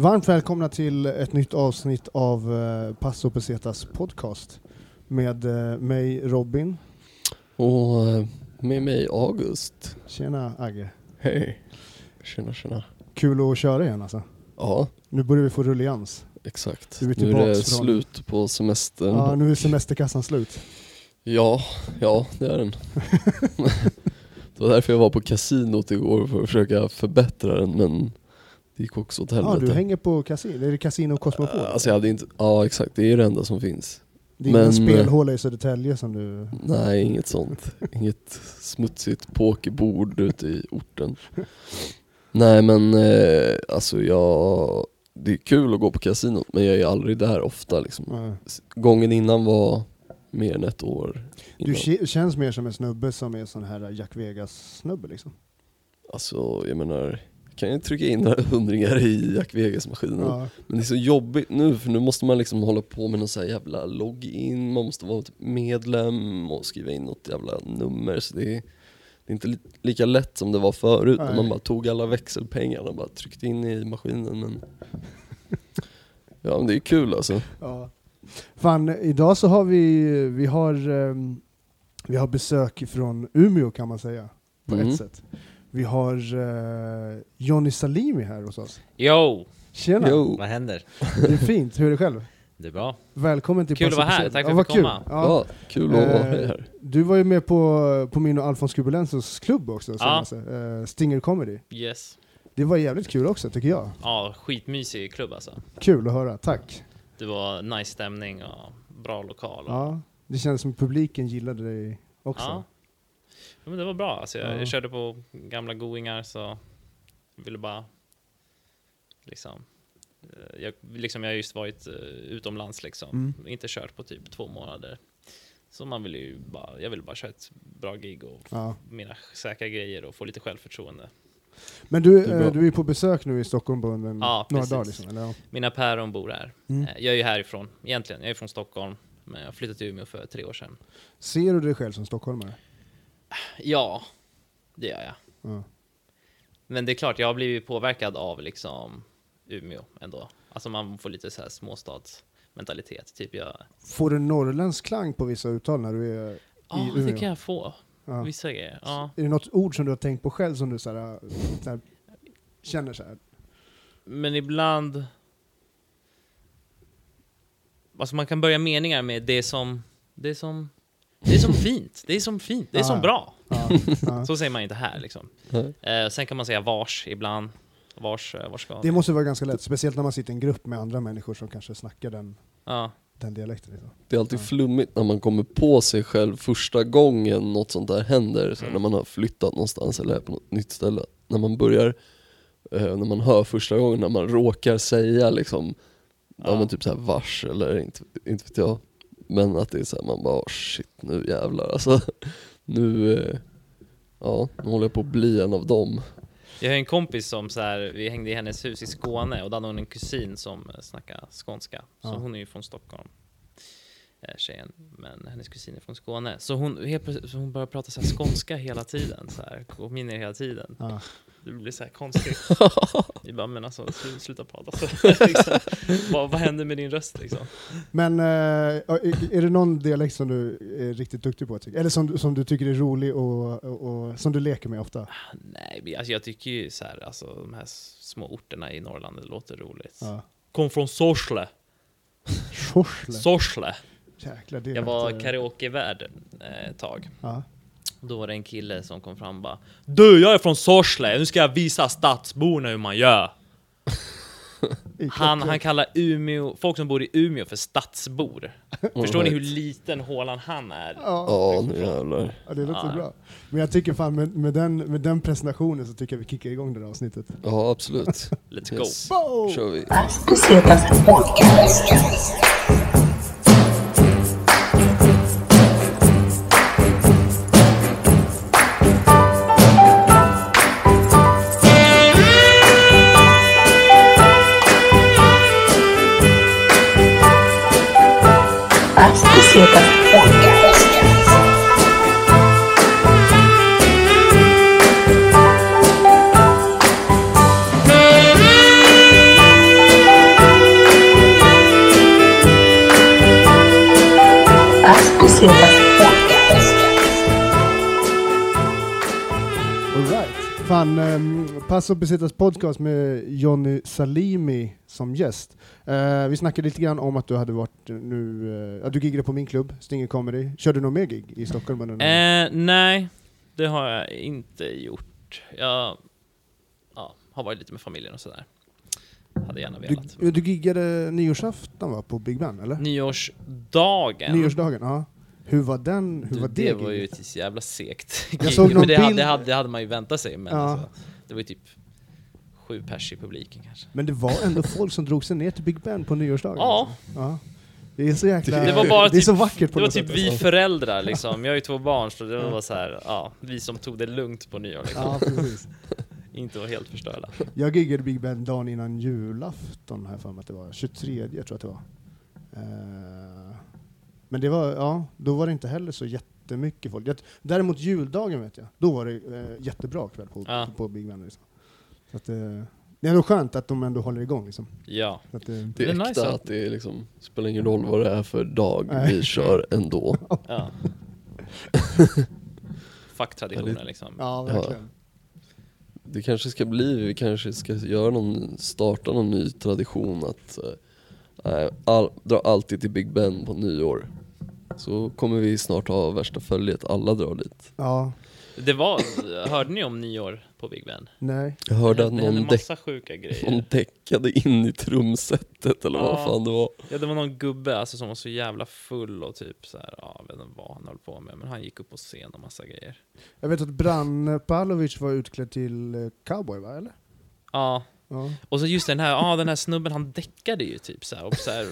varmt välkomna till ett nytt avsnitt av eh, Passo Pesetas podcast med eh, mig Robin. Och eh, med mig August. Tjena Agge. Hej. Tjena tjena. Kul att köra igen alltså. Ja, Nu börjar vi få rullians. exakt. Du är Nu är det tillbaks från- slut på semestern. Ja, nu är semesterkassan slut. Ja, ja det är den. det var därför jag var på kasinot igår för att försöka förbättra den men det gick också åt Ja, helvete. du hänger på kasino. Är det Casino Cosmopol? Alltså jag hade inte, ja exakt, det är det enda som finns. det är ingen men- spelhåla i Södertälje som du... Nej, inget sånt. Inget smutsigt pokerbord ute i orten. Nej men eh, alltså jag, det är kul att gå på kasinot men jag är aldrig där ofta liksom. Ja. Gången innan var mer än ett år Du innan. k- känns mer som en snubbe som är sån här Jack Vegas-snubbe liksom. Alltså jag menar, kan jag trycka in några hundringar i Jack Vegas-maskinen? Ja. Men det är så jobbigt nu för nu måste man liksom hålla på med någon så jävla login, man måste vara typ medlem och skriva in något jävla nummer så det är, det är inte li lika lätt som det var förut när man bara tog alla växelpengarna och bara tryckte in i maskinen men Ja men det är kul alltså. Ja. Fan, idag så har vi, vi har, ehm, vi har besök från Umeå kan man säga, på Mm. ett sätt. Vi har uh, Johnny Salimi här hos oss. Yo! Tjena! Jo. Vad händer? Det är fint, hur är det själv? Det är bra. Välkommen till Kul att vara här, tack för ja, att jag fick kul. komma. Ja. Ja, kul att vara Eh, här. Du var ju med på, på min och Alfons Kubulensos klubb också, Ja. eh, Stinger Comedy. Yes. Det var jävligt kul också tycker jag. Ja, skitmysig klubb alltså. Kul att höra, tack. Det var nice stämning och bra lokal. Och, Ja, det kändes som publiken gillade dig också. Ja. Men det var bra. Alltså, jag, Ja. jag körde på gamla goingar så ville bara liksom eh, jag, liksom jag har just varit uh, utomlands liksom. Mm. Inte kört på typ två månader. Så man vill ju bara, jag vill bara köra ett bra gig och Ja. mina säkra grejer och få lite självförtroende. Men du, är eh, du är på besök nu i Stockholm på en, Ja, några precis. dagar liksom, eller? ja. Mina päron bor här. Mm. Eh, Jag är ju härifrån, egentligen. Jag är från Stockholm, men jag flyttade till Umeå för tre år sedan. Ser du dig själv som stockholmare? Ja, det gör jag. Ja. Men det är klart, jag har blivit påverkad av liksom Umeå ändå. Alltså man får lite så här småstadsmentalitet. Typ jag... Får du norrländsk klang på vissa uttal när du är Ja, i det Umeå? kan jag få. Ja. Vissa grejer. Ja. Är det något ord som du har tänkt på själv som du så här, så här, känner så här? Men ibland... Alltså man kan börja meningar med det som... Det som... Det är som fint, det är som fint, det är som bra. Så säger man inte här liksom. Eh, sen kan man säga vars ibland. Vars, eh, vars ska Det måste vara ganska lätt, speciellt när man sitter i en grupp med andra människor som kanske snackar den, Ja. den dialekten. Liksom. Det är alltid Ja. flummigt när man kommer på sig själv första gången något sånt där händer, så här, Mm. när man har flyttat någonstans eller är på något nytt ställe. När man börjar, eh, när man hör första gången när man råkar säga liksom, ja, Ja. men typ så här vars eller inte, inte vet jag. Men att det är så här, man bara "Åh, shit nu jävlar alltså. Nu, eh, ja, nu håller jag på att bli en av dem. Jag har en kompis som så här, vi hängde i hennes hus i Skåne och då hade hon en kusin som eh, snackade skånska. Så Ja. hon är ju från Stockholm. eh, Tjejen, men hennes kusin är från Skåne. Så hon, helt plötsligt, så hon börjar prata så här skånska hela tiden. Så här, kom in hela tiden. Ja. Det blir så här konstigt. Vi bara, men alltså slu- sluta prata så. liksom, vad, vad händer med din röst liksom? Men eh, är det någon dialekt som du är riktigt duktig på? tycker- Eller som, du- som du tycker är rolig och, och, och som du leker med ofta? Nej, vi- alltså jag tycker ju så här, alltså de här små orterna i Norrland, det låter roligt. Ja. Kom från Sorsele. Sorsele. Sorsele. Jäklar, det Jag var eh, karaokevärd eh, ett tag. Ja. Då var det en kille som kom fram och bara Du, jag är från Sorsele, nu ska jag visa stadsborna hur man gör. Han, han kallar Umeå, folk som bor i Umeå för stadsbor. Förstår ni hur liten hålan han är? Ja, Ja, nu jävlar. ja, det låter Ja. bra. Men jag tycker fan med, med, den, med den presentationen så tycker jag vi kickar igång det här avsnittet. Ja, absolut. Let's go. Yes. Kör vi. Pesetas Podcast. Basso Besiktas podcast med Jonny Salimi som gäst. Eh, vi snackade lite grann om att du hade varit nu, eh, att du giggade på min klubb, Stinger Comedy. Körde du någon mer gig i Stockholm? Under Eh, nej, det har jag inte gjort. Jag ja, har varit lite med familjen och sådär. Hade gärna velat. du, du giggade nyårsafton va, på Big Ben, eller? Nyårsdagen. Nyårsdagen, ja. Hur var den? Hur Du, var det, det var ju ett jävla segt gig. Men det hade, bild- det, hade, det hade man ju väntat sig, men Ja. alltså, det var ju typ sju pers i publiken kanske. Men det var ändå folk som drog sig ner till Big Ben på nyårsdagen. Ja. alltså. ja. Det är så jäkla... Det var bara det är typ- så vackert på Det var typ sätt. vi alltså. föräldrar liksom, jag har ju två barn så det var så här, ja, vi som tog det lugnt på nyår liksom. Ja, precis. Inte var helt förstörda. Jag giggade Big Ben dagen innan julafton, här för mig att det var. 23 tror jag att det var. Eh, men det var, ja, då var det inte heller så jättemycket folk. Jag- Däremot juldagen vet jag, då var det eh, jättebra kväll på, Ja. på Big Ben. Liksom. Så att, eh, det är ändå skönt att de ändå håller igång. Liksom. Ja. Så att, eh, Det är Det är äkta nice att- det är liksom, spelar ingen roll vad det är för dag, Nej. vi kör ändå. ja. Fuck traditionen liksom. ja, verkligen. Det kanske ska bli, vi kanske ska göra någon, starta någon ny tradition att eh, all, dra alltid till Big Ben på nyår. Så kommer vi snart ha värsta följet, alla drar dit. Ja, Det var, hörde ni om nyår på Big Ben? nej. Jag hörde att någon, däck, massa sjuka grejer. någon däckade in i trumsetet eller vad Ja. fan det var. Ja, det var någon gubbe alltså, som var så jävla full och typ så här, ja, jag vet inte vad han höll på med, men han gick upp på scen och massa grejer. Jag vet att Branne Pavlovic var utklädd till eh, cowboy, va? Eller? Ja, Ja. och så just den här, ja den här snubben han däckade ju typ så här, och så här,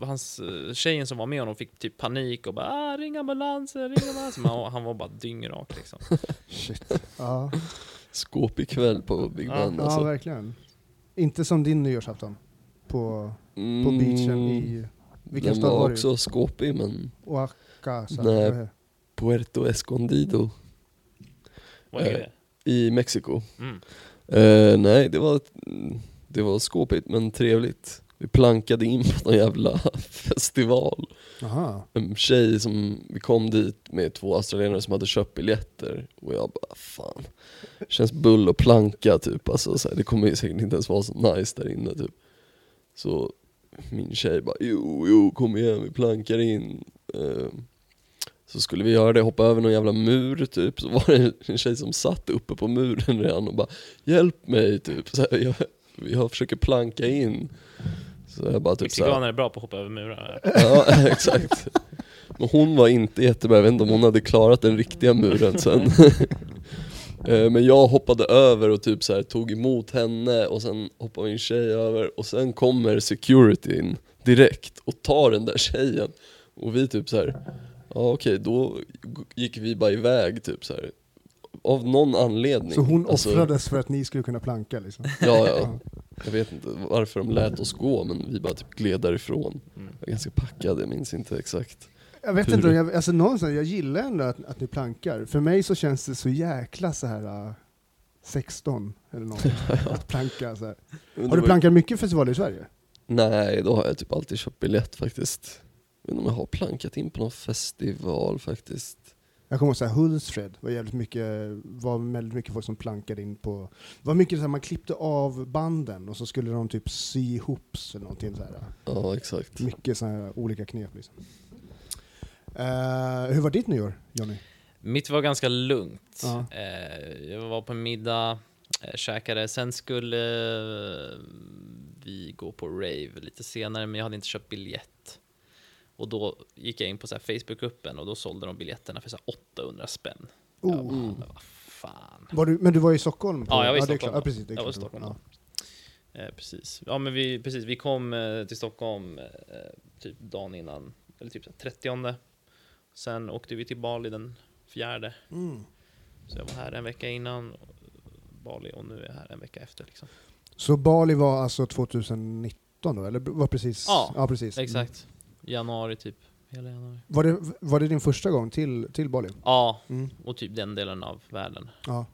hans eh, tjejen som var med honom fick typ panik och bara ah, ring ambulansen, ring ambulansen. Han, han var bara dyngrak liksom. Shit. Ja. Skåp ikväll på Big Ja, Ben ja, alltså. verkligen. Inte som din nyårsafton. På, på Mm, beachen i... Vilken stad var var också skåpig men Oaxaca? Nej. Puerto Escondido Vad är Eh. det? i Mexiko. Mm. Eh, nej, det var, det var skåpigt men trevligt. Vi plankade in på någon jävla festival. Aha. En tjej som, vi kom dit med två australienare som hade köpt biljetter och jag bara fan, känns bull och planka typ. Alltså, så här, det kommer ju säkert inte ens vara så nice där inne typ. Så min tjej bara jo, jo kom igen vi plankar in. Eh, så skulle vi göra det, hoppa över någon jävla mur typ, så var det en tjej som satt uppe på muren redan och bara Hjälp mig typ, så här, jag, jag försöker planka in. Så jag bara typ Mexikaner är bra på att hoppa över murar. Ja, exakt. Men hon var inte jättebra, jag vet inte om hon hade klarat den riktiga muren sen. Eh, Men jag hoppade över och typ så här tog emot henne och sen hoppade min tjej över och sen kommer securityn direkt och tar den där tjejen. Och vi typ så här, ja okej då gick vi bara iväg typ så här. Av någon anledning. Så hon Alltså, offrades för att ni skulle kunna planka liksom? Ja, ja. Jag vet inte varför de lät oss gå men vi bara typ gled därifrån. Mm. Jag var ganska packad, jag minns inte exakt. Jag vet inte, jag, alltså någonstans, jag gillar ändå att, att ni plankar. För mig så känns det så jäkla så här uh, 16 eller någonting. att planka så här. Men Har du var- plankat mycket festivaler i Sverige? Nej, då har jag typ alltid köpt biljett faktiskt. Jag vet inte om jag har plankat in på någon festival faktiskt. Jag kommer ihåg såhär, Hultsfred var jävligt mycket, var väldigt mycket folk som plankade in på, det var mycket såhär, man klippte av banden och så skulle de typ sy ihop eller någonting såhär. Ja, exakt. Mycket sådana här olika knep liksom. Eh, hur var ditt nyår, Johnny? Mitt var ganska lugnt. Ja. Eh, jag var på middag, eh, käkade, sen skulle eh, vi gå på rave lite senare, men jag hade inte köpt biljett. Och då gick jag in på Facebookgruppen och då sålde de biljetterna för så här 800 spänn. Jag Oh. bara, men vad fan. Var du, men du var i Stockholm? på- Ja, jag var i Stockholm. Ja, precis, Jag var i Stockholm Ja. Eh, precis. Ja, men vi, precis, vi kom eh, till Stockholm eh, typ dagen innan, eller typ så här 30. Sen åkte vi till Bali den fjärde. Mm. Så jag var här en vecka innan Bali och nu är jag här en vecka efter. Liksom. Så Bali var alltså 2019 då, eller var precis? Ja, precis. Exakt. Januari typ. Hela januari. Var det, var det din första gång till, till Bali? Ja, Mm. och typ den delen av världen. Ja.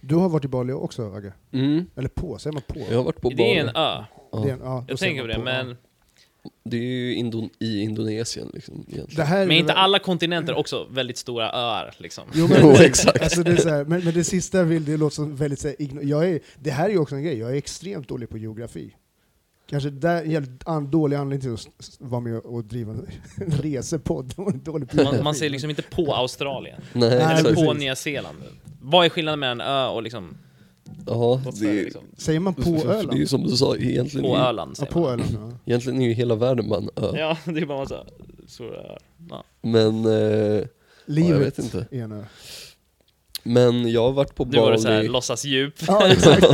Du har varit i Bali också, Agge? Mm. Eller på, säger man på? Jag har varit på det är en Bali. ö. Ja. Det är en- ja, då Jag tänker på det, ja. men Det är ju Indon i Indonesien liksom Men inte alla kontinenter också väldigt stora öar liksom. Jo, men, Jo, det- exakt. Alltså det är så här, men, men det sista vill, det låter som väldigt så här, jag är, Det här är ju också en grej, jag är extremt dålig på geografi. Kanske där en jävligt an, dålig anledning till att vara med och driva en resepodd. På Man, man ser liksom inte på Australien. Nej, Eller på Nya Zeeland. Vad är skillnaden mellan en ö och liksom... Ja, Låt det, liksom Säger man på för Det är ju Öland? som du sa, egentligen, på Öland Ja, säger på man. Öland. Ja. egentligen är ju hela världen bara en ö. Ja, det är bara massa stora öar. Ja. Men, eh, ja, jag Livet vet inte. är en ö. Men jag har varit på Nu var det såhär Bali, låtsas djup. Ja, exakt.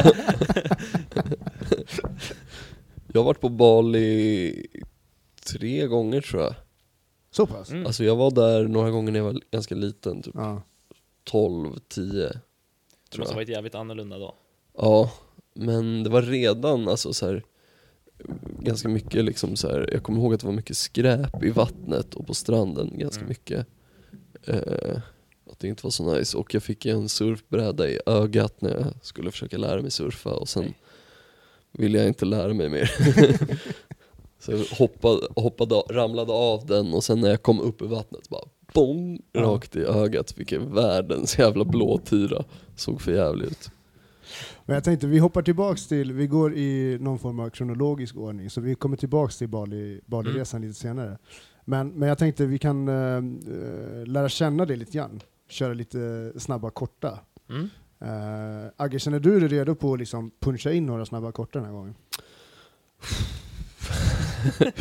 Jag har varit på Bali tre gånger tror jag. Så pass? Mm. Alltså jag var där några gånger när jag var ganska liten, typ Ja. 12, 10 Det måste ha varit jävligt annorlunda då. Ja, men det var redan alltså så här, ganska mycket liksom så här, jag kommer ihåg att det var mycket skräp i vattnet och på stranden ganska Mm. mycket. Eh, att det inte var så nice och jag fick en surfbräda i ögat när jag skulle försöka lära mig surfa och sen Nej. Ville jag inte lära mig mer. så jag hoppade, hoppade, ramlade av den och sen när jag kom upp i vattnet bara bong, rakt i ögat fick jag världens jävla blåtira. Såg för jävligt ut. Men jag tänkte, vi hoppar tillbaks till, vi går i någon form av kronologisk ordning, så vi kommer tillbaks till Bali, Bali-resan lite senare. Men, men jag tänkte vi kan eh, lära känna det lite grann, köra lite snabba korta. Mm. Uh, Agge, känner du dig redo på att liksom puncha in några snabba korta den här gången?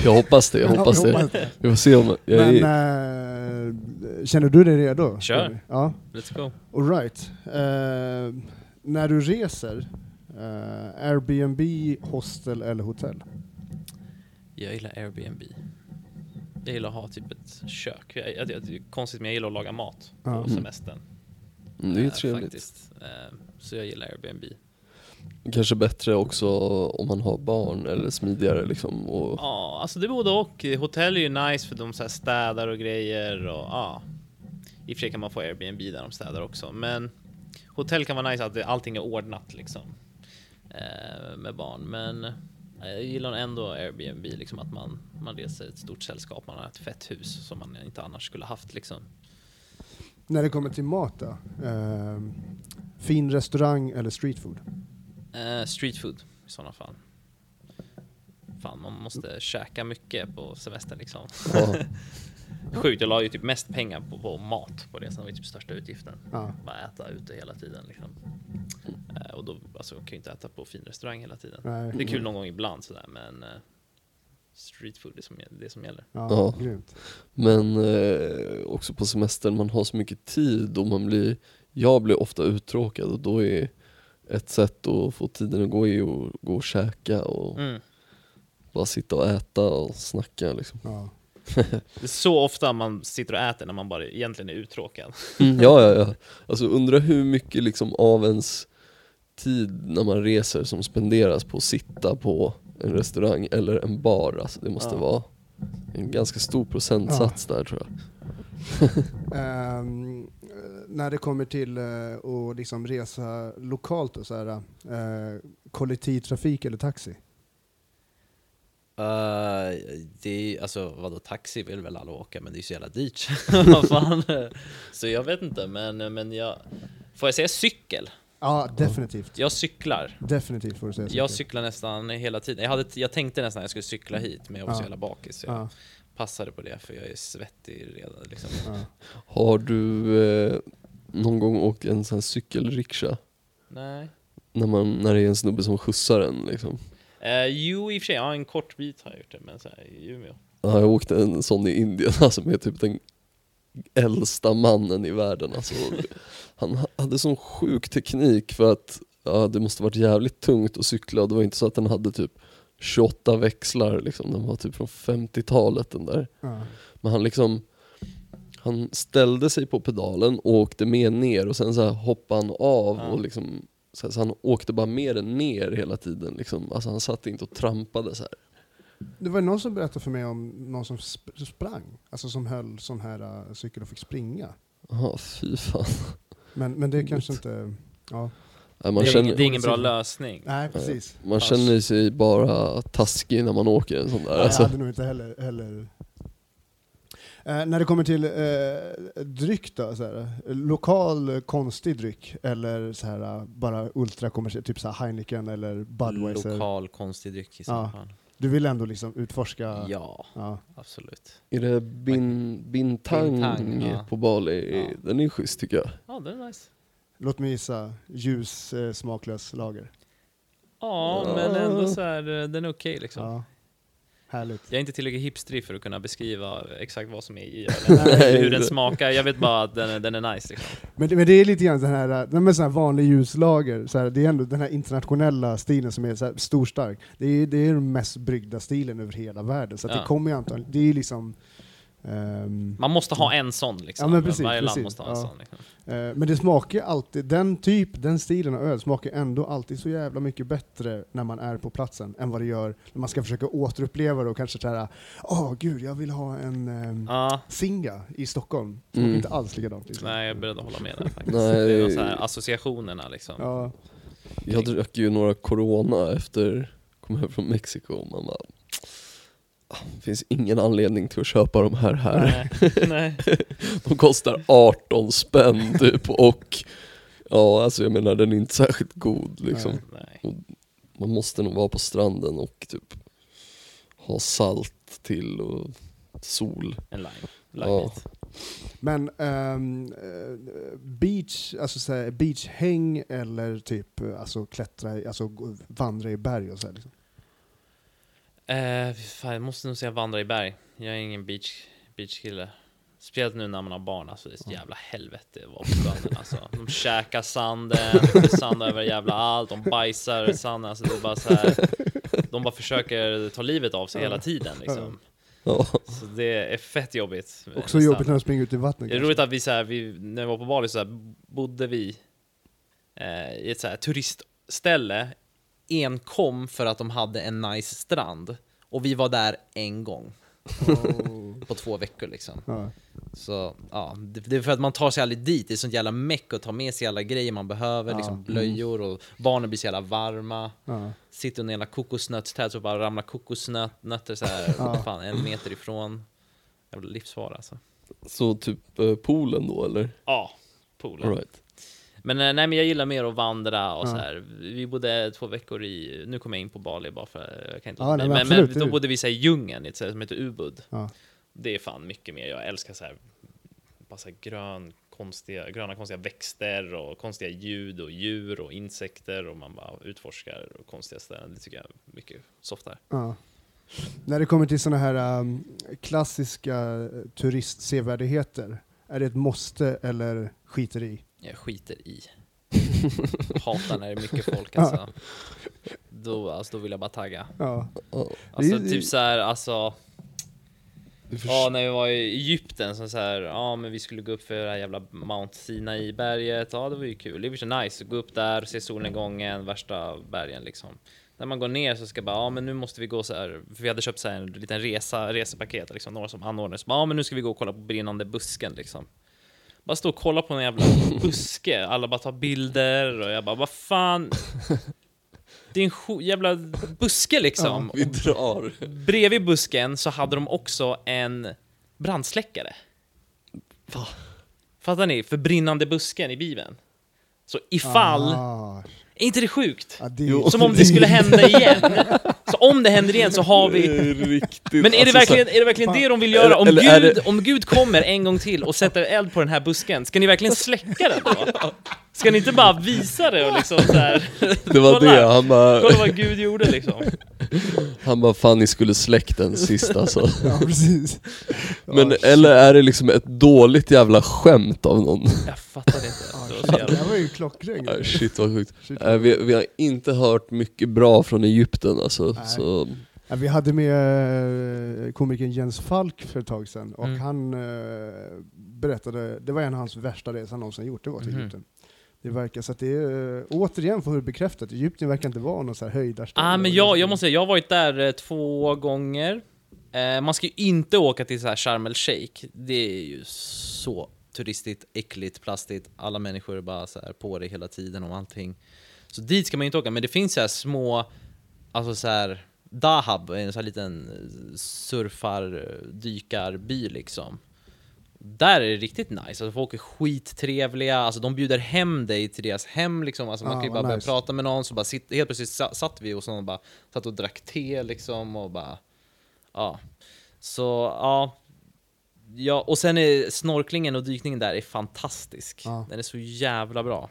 Jag hoppas det, jag hoppas det. Vi får se om jag Men eh, känner du dig redo? Kör. Ja, Let's go. all right. Eh, när du reser, eh, Airbnb, hostel eller hotell? Jag gillar Airbnb. Jag gillar att ha typ ett kök. Jag, jag, jag, det är konstigt men jag gillar att laga mat på Ja. semestern. Mm, det är ju Eh, trevligt. Faktiskt. Eh, Så jag gillar Airbnb. Kanske bättre också om man har barn eller smidigare liksom. Och, Ja, alltså det är både och. Hotell är ju nice för de så här städar och grejer och ja. I och för sig kan man få Airbnb där de städar också, men hotell kan vara nice att allting är ordnat liksom. Eh, med barn, men jag gillar ändå Airbnb, liksom att man, man reser ett stort sällskap, man har ett fett hus som man inte annars skulle haft liksom. När det kommer till mat då? Eh, fin restaurang eller street food? Eh, street food i sådana fall. Fan, man måste käka mycket på semestern liksom. ja, Sjukt, jag la ju typ mest pengar på, på mat på resan, det var typ största utgiften. Ja. Bara äta ute hela tiden liksom. Eh, och då alltså, kan jag ju inte äta på fin restaurang hela tiden. Nej. Det är kul någon gång ibland sådär, men eh, street food är som, det som gäller. Ja, Ja. grymt. men eh, också på semestern, man har så mycket tid och man blir, jag blir ofta uttråkad och då är ett sätt att få tiden att gå i att gå och käka och Mm. bara sitta och äta och snacka liksom. Ja. Det är så ofta man sitter och äter när man bara egentligen är uttråkad. Mm, ja, ja, ja. Alltså undra hur mycket liksom av ens tid när man reser som spenderas på att sitta på en restaurang eller en bar. Alltså det måste Ja. vara en ganska stor procentsats där tror jag. Eh, när det kommer till uh, att liksom resa lokalt och så här, eh, kollektivtrafik eller taxi? Uh, det är, alltså vadå, taxi vill väl alla åka men det är så jävla dyrt. Så jag vet inte, men, men jag... Får jag säga cykel? Ja, definitivt. Jag cyklar. Definitivt får du säga Jag cyklar nästan hela tiden. Jag, hade, jag tänkte nästan att jag skulle cykla hit, men jag var så Ja. jävla bakis. Så jag Ja, passade på det, för jag är svettig redan. Liksom. ja. Har du eh, någon gång åkt en sån här cykelrikscha? Nej. När, man, när det är en snubbe som skjutsar en liksom? Eh, jo, i och för sig, ja, en kort bit har jag gjort det, men så här, i Umeå. Ja, jag åkte en sån i Indien, alltså med typ den äldsta mannen i världen. Alltså, han hade sån sjuk teknik för att ja, det måste varit jävligt tungt att cykla och det var inte så att den hade typ 28 växlar liksom, den var typ från 50-talet den där. Ja. Men han liksom han ställde sig på pedalen och åkte med ner och sen så hoppade han av Ja. och liksom så, här, så han åkte bara mer än ner hela tiden liksom. Alltså han satt inte och trampade så här. Det var någon som berättade för mig om någon som sp- sprang, alltså som höll sån här uh, cykel och fick springa. Jaha, fy fan. Men, men det kanske inte... Ja. Ja, Man det, är känner, det är ingen bra lösning. Nej, precis. man känner sig bara taskig när man åker en sån där. Jag Alltså. hade nog inte heller... heller. Eh, när det kommer till eh, dryck då, så här, lokal konstig dryck eller så här, bara ultrakommersiell, typ så här Heineken eller Budweiser. Lokal konstig dryck i så Ja. Du vill ändå liksom utforska... Ja, Ja. absolut. Är det bin, bintang, Bintang, ja. på Bali? Ja. Den är schysst tycker jag. Ja, det är nice. Låt mig gissa, ljus eh, smaklös lager. Ja, men ändå så här, eh, den är okej liksom. Härligt. Jag är inte tillräckligt hipstrig för att kunna beskriva exakt vad som är i ölen, eller hur den smakar. Jag vet bara att den är, den är nice liksom. Men, det- men det är lite grann den här, men så här vanlig ljuslager, så här, det är ändå den här internationella stilen som är så här storstark. Det är, det är den mest bryggda stilen över hela världen, så Ja. det kommer ju antagligen, det är liksom ehm, Man måste ha en sån liksom. Ja, precis, Varje land precis. måste ha en Ja. sån. Liksom. Eh, Men det smakar ju alltid, den typ, den stilen av öl smakar ändå alltid så jävla mycket bättre när man är på platsen än vad det gör när man ska försöka återuppleva det och kanske såhär, åh gud jag vill ha en um, Ja, Singa i Stockholm. Det Mm. inte alls likadant. Liksom. nej jag är beredd att hålla med där faktiskt. Nej, det är så här, associationerna liksom. Ja, Jag drack ju några corona efter kom hem från Mexiko och man bara "Ah, det finns ingen anledning till att köpa de här här. Nej, nej. De kostar 18 spänn typ och ja alltså jag menar den är inte särskilt god liksom. nej. Man måste nog vara på stranden och typ ha salt till och sol. En lime. Lime ja. Men eh, beach, alltså såhär, beachhäng eller typ alltså klättra, alltså vandra i berg och så här, liksom. Eh, fan, jag måste nog säga vandra i berg. Jag är ingen beach, beachkille. Speciellt nu när man har barn, alltså det är ett jävla helvete att vara på stranden alltså. De käkar sanden, det är sand över jävla allt, de bajsar i sanden, alltså det är bara så här. De bara försöker ta livet av sig hela tiden liksom. Ja. Så det är fett jobbigt. Också stranden. jobbigt när de springer ut i vattnet. Det är kanske. roligt att vi, så här, vi när vi var på Bali så här, bodde vi eh, i ett så här, turistställe enkom för att de hade en nice strand. Och vi var där en gång Oh. på två veckor liksom. Ja. Så ja, det, det är för att man tar sig aldrig dit. Det är sånt jävla meck att ta med sig alla grejer man behöver, Ja. liksom blöjor och barnen blir så jävla varma. Ja. Sitter under jävla kokosnötsträd så bara ramlar kokosnötter så här, Ja. fan, en meter ifrån. Jävla livsfara alltså. Så typ eh, poolen då eller? Ja, poolen. All right. Men eh, nej, men jag gillar mer att vandra och Ja. så här. Vi bodde två veckor i, nu kommer jag in på Bali bara för jag kan inte Ja, nej, men men, men då bodde vi så här, i djungeln i ett ställe som heter Ubud. Ja. Det är fan mycket mer, jag älskar så här, bara så här grön, konstiga, gröna konstiga växter och konstiga ljud och djur och insekter och man bara utforskar och konstiga ställen. Det tycker jag är mycket softare. Ja. När det kommer till sådana här um, klassiska eh, turistsevärdheter, är det ett måste eller skiter i? Jag skiter i. Hatar när det är mycket folk alltså. Då, alltså, då vill jag bara tagga. Ja. Alltså Det typ så här, alltså Ja, när vi var i Egypten så, så här, ja men vi skulle gå upp för det här jävla Mount Sinai-berget, ja det var ju kul, det var så nice att gå upp där, se solnedgången, värsta bergen liksom. När man går ner så ska bara, ja men nu måste vi gå så här, för vi hade köpt så här en liten resa, resepaket, liksom, några som anordnade, så bara, ja men nu ska vi gå och kolla på brinnande busken liksom. Bara stå och kolla på en jävla buske, alla bara tar bilder och jag bara, vad fan. Det är en jävla buske liksom. Vi drar. Bredvid busken så hade de också en brandsläckare. Va? Fattar ni? För brinnande busken i Bibeln. Så ifall, Ah. Är inte det sjukt? Ja, det, Jo. Som om det skulle hända igen. Så om det händer igen så har vi... riktigt. Men är det alltså, verkligen, är det, verkligen det de vill göra? Om Eller- eller är Gud, det- om Gud kommer en gång till och sätter eld på den här busken, ska ni verkligen släcka den då? Ska ni inte bara visa det och liksom så här, Det var Kolla. det, han bara, kolla vad Gud gjorde liksom? han bara fan ni skulle släckt den sist alltså. ja, precis. Men Ja, eller är det liksom ett dåligt jävla skämt av någon? Jag fattar inte. Det så jävla... här var ju klockren Nej, grej. shit vad sjukt. Shit. Nej, vi, vi har inte hört mycket bra från Egypten alltså. Nej. Så, Ja, vi hade med eh, komikern Jens Falk för ett tag sedan och Mm. han eh, berättade, det var en av hans värsta resor han någonsin gjort, det var till Mhm. Egypten. Det verkar, så att det är, eh, återigen får vi bekräftat, Egypten verkar inte vara någon så här höjdarställe. Ah, men jag, jag måste säga, jag har varit där eh, två gånger. Eh, man ska ju inte åka till så här Sharm el Sheikh. Det är ju så turistigt, äckligt, plastigt. Alla människor är bara så här på det hela tiden om allting. Så dit ska man ju inte åka, men det finns så här små, alltså så här Dahab, en sån här liten surfar, dykarby liksom. Där är det riktigt nice, alltså folk är skittrevliga, alltså de bjuder hem dig till deras hem liksom, alltså man Ah, kan ju bara börja nice. prata med någon, så bara sitt, helt plötsligt sa- satt vi och, så bara satt och drack te liksom och bara, ja. Så ja, ja och sen är snorklingen och dykningen där är fantastisk. Ja. Den är så jävla bra.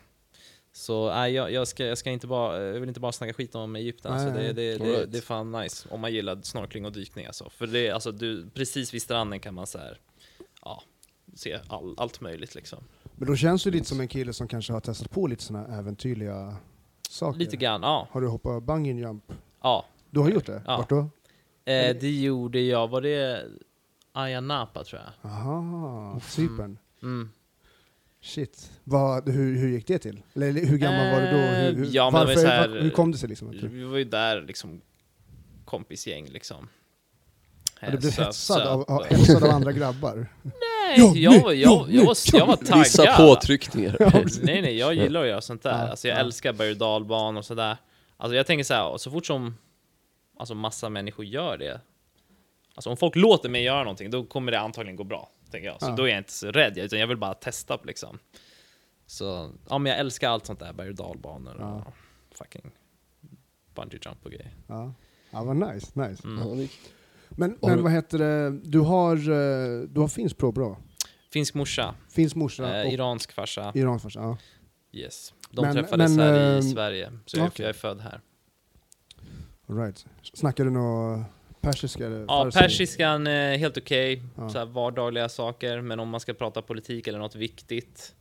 Så nej, jag, jag, ska, jag ska inte bara, jag vill inte bara snacka skit om Egypten, Nej, alltså, det, det, det, Alright. det är fan nice om man gillar snorkling och dykning alltså. För det, alltså du, precis vid stranden kan man så här, ja, se all, allt möjligt liksom. Men då känns du lite som en kille som kanske har testat på lite här äventyrliga saker. Lite grann, ja. Har du hoppat bungee jump? ja. Du har gjort det? Ja. Vart då? Eh, det gjorde jag, var det Ayia Napa tror jag? Aha, Cypern. Mm. Shit. Vad, hur, hur gick det till? Eller hur gammal var du då? Hur, hur, Eh, ja, var varför, så här- var, hur kom det sig liksom? Vi var ju där liksom, kompisgäng liksom. Ja, du blev Eh, så- hetsad, av, av, hetsad av andra grabbar? Nej, Ja, jag, nej, var- ja, jag, jag, var, jag var taggad. Vissa påtryckningar. Nej, nej, jag gillar att göra sånt där. Alltså, jag ja. älskar berg och dalban och sådär. Alltså, jag tänker så här, så fort som alltså, massa människor gör det, alltså om folk låter mig göra någonting, då kommer det antagligen gå bra, tänker jag. Så Ja. då är jag inte så rädd, utan jag vill bara testa liksom. Så, ja men jag älskar allt sånt där, berg och dalbanor Ja. och fucking bungee jump och grejer. Ja. ja, vad nice. nice. Mm. Men, men du- vad heter det, du har, eh, du har finsk påbrå? Finsk morsa, Finsk morsa eh, iransk farsa, iransk farsa? Ja. yes. De Men- träffades men, här ehm, i Sverige, så jag, okej. jag är född här. All right. Snackar du något persiska? Eller Ja, persiskan är helt okej, Ja. så här vardagliga saker, men om man ska prata politik eller något viktigt,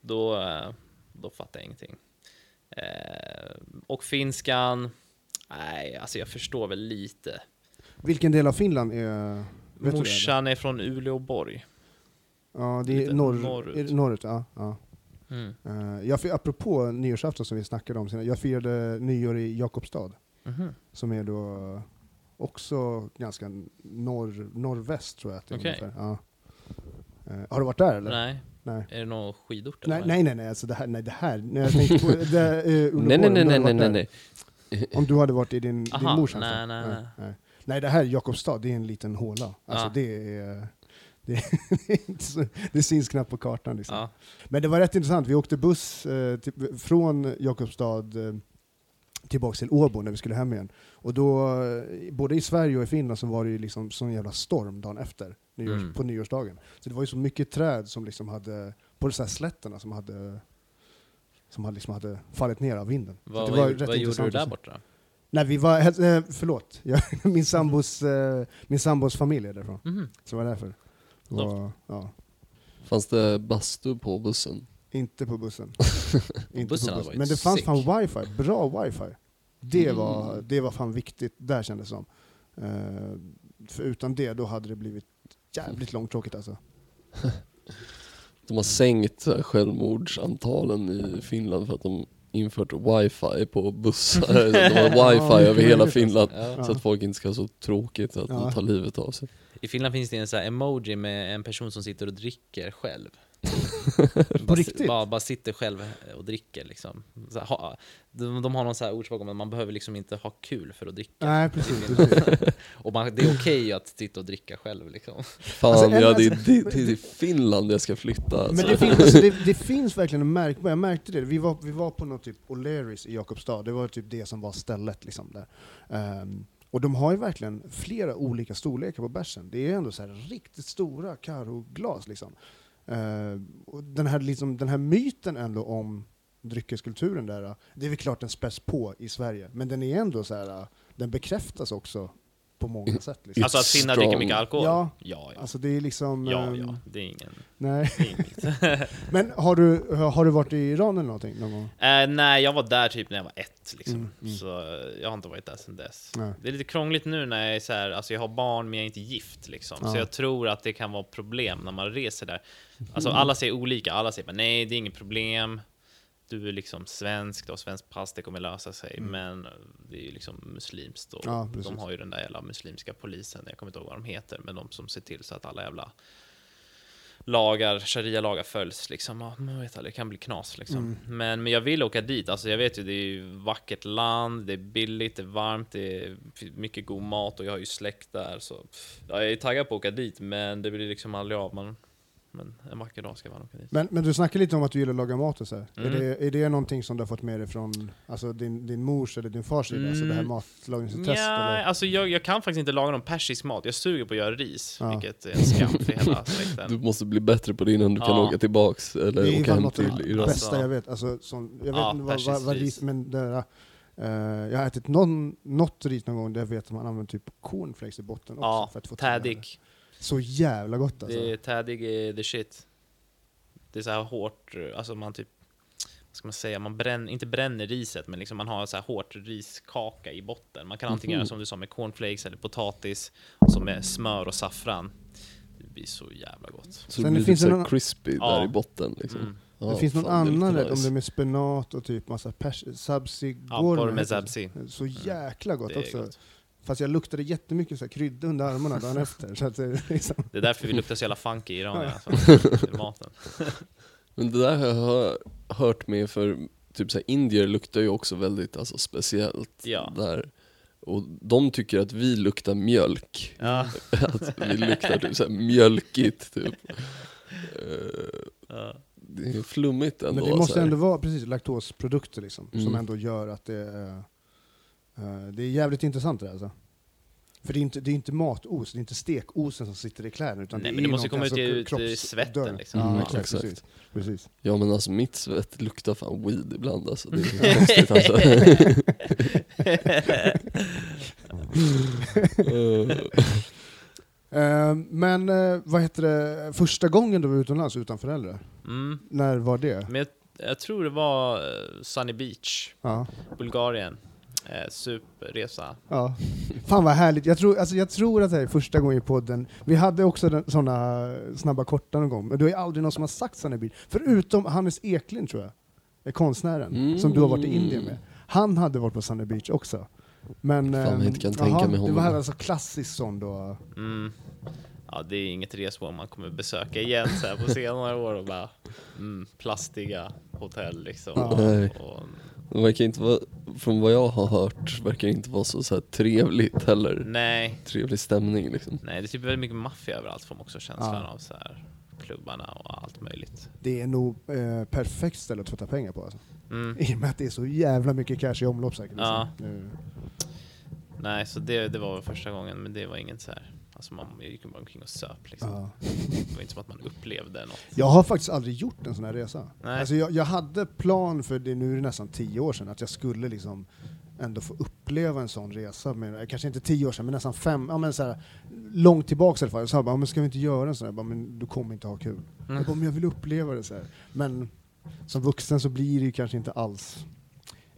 då, eh, då fattar jag ingenting. Eh, och finskan, nej, alltså jag förstår väl lite. Vilken del av Finland är... Morsan är från Uleåborg. Ja, det är lite norr, norrut. är norrut. Ja, ja. Mm. Eh, jag, apropå nyårsafton som vi snackade om, senare, jag firade nyår i Jakobstad, Mhm. som är då också ganska norr, norrväst tror jag att det är Okej. ungefär. Ja. Eh, har du varit där eller? Nej, Nej. är det någon skidort? Nej, nej, nej, nej, alltså det här, nej, det här, nej, jag tänkte på det, Uleåborg, Nej, nej, nej, nej, nej, nej, nej. Om du hade varit i din, din Aha, mors nej, nej, nej. nej. Nej, det här Jakobstad, det är en liten håla. Alltså Ja. det är... Det, det, så, det syns knappt på kartan. Liksom. Ja. Men det var rätt intressant. Vi åkte buss eh, till, från Jakobstad eh, tillbaks till Åbo när vi skulle hem igen. Och då, eh, både i Sverige och i Finland så var det ju liksom sån jävla storm dagen efter, nyårs, Mm. på nyårsdagen. Så det var ju så mycket träd som liksom hade, på de här slätterna som hade som hade, liksom hade fallit ner av vinden. Vad, det vad, var gjorde- rätt vad gjorde du där borta? Nej, vi var, eh, förlåt, min, sambos, eh, min sambos familj är därifrån. Mhm. Så det var därför. Det var, ja, Fanns det bastu på bussen? Inte på bussen. inte bussen på bussen. Men det fanns sick. fan wifi, bra wifi. Det, Mm. var, det var fan viktigt, där kändes det som. Eh, för utan det, då hade det blivit jävligt långtråkigt alltså. De har sänkt självmordsantalen i Finland för att de infört wifi på bussar. De har wifi Ja, över hela möjligt, Finland. Ja. Så att folk inte ska ha så tråkigt att Ja. de tar livet av sig. I Finland finns det en sån här emoji med en person som sitter och dricker själv. På bara, riktigt? Bara, bara sitter själv och dricker liksom. Så här, ha, de, de har någon så här ordspråk om att man behöver liksom inte ha kul för att dricka. Nej, precis. precis. Och man, det är okej att sitta och dricka själv liksom. Fan, Alltså, ja, det, är- alltså- det, det är till Finland jag ska flytta. Alltså. Men det finns, alltså, det, det finns verkligen en märkbar, jag märkte det. Vi var, vi var på något typ O'Learys i Jakobstad, det var typ det som var stället. Liksom, där. Ehm, och de har ju verkligen flera olika storlekar på bärsen. Det är ändå så här riktigt stora Karo-glas. Liksom. Eh, den, här, liksom, den här myten ändå om dryckeskulturen där, eh, det är väl klart den späs på i Sverige, men den är ändå så här, eh, den bekräftas också på många sätt. Liksom. Alltså att finnar strong. dricker mycket alkohol? Ja. ja, ja. Alltså det är liksom... ja, ehm, ja. Det är ingen... Nej. Är inget. Men har du, har du varit i Iran eller någonting någon gång? Eh, nej, jag var där typ när jag var ett liksom. Mm, mm. Så eh, jag har inte varit där sedan dess. Nej. Det är lite krångligt nu när jag är så här, alltså jag har barn men jag är inte gift liksom. Ja. Så jag tror att det kan vara problem när man reser där. Alltså Mm. alla säger olika, alla säger bara, nej det är inget problem. Du är liksom svensk, du har svensk pass, det kommer lösa sig. Men det är ju liksom muslimskt och Mm. Ja, de har ju den där jävla muslimska polisen, jag kommer inte ihåg vad de heter, men de som ser till så att alla jävla lagar, sharia-lagar följs liksom. Ja, man vet aldrig, det kan bli knas liksom. Mm. Men, men jag vill åka dit, alltså jag vet ju det är ju vackert land, det är billigt, det är varmt, det är mycket god mat och jag har ju släkt där så ja, jag är taggad på att åka dit men det blir liksom aldrig av. Man, men en vacker dag ska man åka dit. Men, men du snackade lite om att du gillar att laga mat och så här. Mm. Är, det, är det någonting som du har fått med dig från alltså din, din mors eller din fars sida? Alltså det här Mm. matlagningstest? Ja, alltså jag, jag kan faktiskt inte laga någon persisk mat. Jag suger på att göra ris, Ja. vilket är en skam för hela Du släkten. måste bli bättre på det innan du kan Ja. åka tillbaks eller Det är åka hem till det Iran. bästa Alltså. jag vet. Alltså, som, jag vet Ja, inte vad, vad, vad ris. men det där, eh, jag har ätit någon, något ris någon gång där jag vet att man använder typ cornflakes i botten också Ja, för att få tädig. Så jävla gott alltså. Det är, tädig är the shit. Det är så här hårt, alltså man typ, vad ska man säga, man bränner, inte bränner riset, men liksom man har så här hårt riskaka i botten. Man kan antingen Mhm. göra som du sa med cornflakes eller potatis, så med smör och saffran. Det blir så jävla gott. Så Sen det det blir finns lite en så annan- här crispy Ja. där i botten liksom. Mm. Ja, det finns någon det annan rätt, om nice. det är med spenat och typ massa pers, sabzi Ja, gorma porr med det. zabzi. Så jäkla gott Det är också. gott. Fast jag luktade jättemycket så här krydda under armarna dagen efter. Så att det, är liksom, Det är därför vi luktar så jävla funky i Iran, alltså, till maten. Men det där har jag hör- hört med för typ så här, indier luktar ju också väldigt alltså, speciellt Ja. där. Och de tycker att vi luktar mjölk. Ja. att vi luktar typ så här mjölkigt typ. Eh, Ja. det är flummigt ändå. men det måste ändå vara precis laktosprodukter liksom, som Mm. ändå gör att det är, eh, det är jävligt intressant det där, alltså. För det är inte, det är inte matos, det är inte stekosen som sitter i kläderna. Utan Nej, det men är det måste komma ut alltså, i- ut i svetten, liksom. Ja, Mm, exakt. exakt. Precis. precis. Ja men alltså mitt svett luktar fan weed ibland alltså. Det är konstigt alltså. Eh, Eh, men eh, vad heter det, första gången du var utomlands utan föräldrar, Mm. när var det? Men jag, jag tror det var eh, Sunny Beach, Ja. Bulgarien. Eh, superresa. Ja. Fan vad härligt. Jag tror, alltså, jag tror att det här är första gången i podden. Vi hade också sådana snabba korta någon gång, men det är aldrig någon som har sagt Sunny Beach. Förutom Hannes Eklind tror jag, är konstnären, Mm. som du har varit i Indien med. Han hade varit på Sunny Beach också. Men, Fan, ehm, inte kan tänka mig Det var honom. alltså klassiskt sån då. Mm. Ja, det är inget resmål man kommer besöka igen så här på senare år och bara mm, plastiga hotell liksom. Ja. Nej. Och, Det verkar inte vara, från vad jag har hört, verkar det inte vara så, så här trevligt heller. nej, Trevlig stämning liksom. nej, det är typ väldigt mycket maffia överallt får man också känslan Ja. av så här klubbarna och allt möjligt. Det är nog eh, perfekt ställe att tvätta pengar på alltså. Mm. I och med att det är så jävla mycket cash i omlopp säkert. liksom. Ja. Nu. Nej, så det, det var väl första gången, men det var inget så här. Alltså man gick bara omkring och söp liksom. Ja. Det var inte som att man upplevde något. Jag har faktiskt aldrig gjort en sån här resa. Nej. Alltså jag, jag hade plan för det, nu är det nästan tio år sedan, att jag skulle liksom ändå få uppleva en sån resa. Med, kanske inte tio år sedan, men nästan fem, ja, men så här, långt tillbaka i alla fall. Jag sa bara, men ska vi inte göra en sån här? Jag bara, men du kommer inte ha kul. Mm. Jag bara, men jag vill uppleva det så här. Men som vuxen så blir det ju kanske inte alls,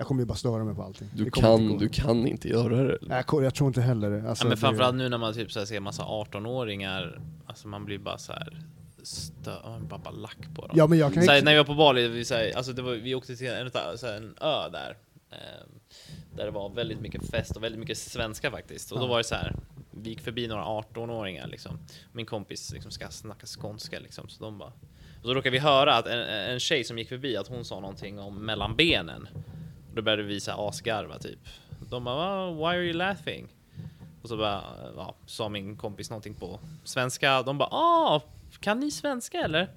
jag kommer ju bara störa mig på allting. Du kan, du kan inte göra det. Nej, jag, jag tror inte heller det. Alltså, ja, men det- framförallt nu när man typ så här ser massa 18-åringar, alltså man blir bara så här stö man blir bara, bara lack på dem. Ja, men jag kan så här, inte... när vi var på Bali, vi, så här, alltså det var, vi åkte till en, utav- så här, en ö där. ehm, där det var väldigt mycket fest och väldigt mycket svenska faktiskt. Och då Ja. var det så här, vi gick förbi några 18-åringar liksom. Min kompis liksom ska snacka skånska liksom, så de bara... Och så råkade vi höra att en, en tjej som gick förbi, att hon sa någonting om mellan benen. Och då började vi så asgarva typ. De bara, "Ah, why are you laughing? Och så bara, ja, sa min kompis någonting på svenska. De bara, ah, kan ni svenska eller?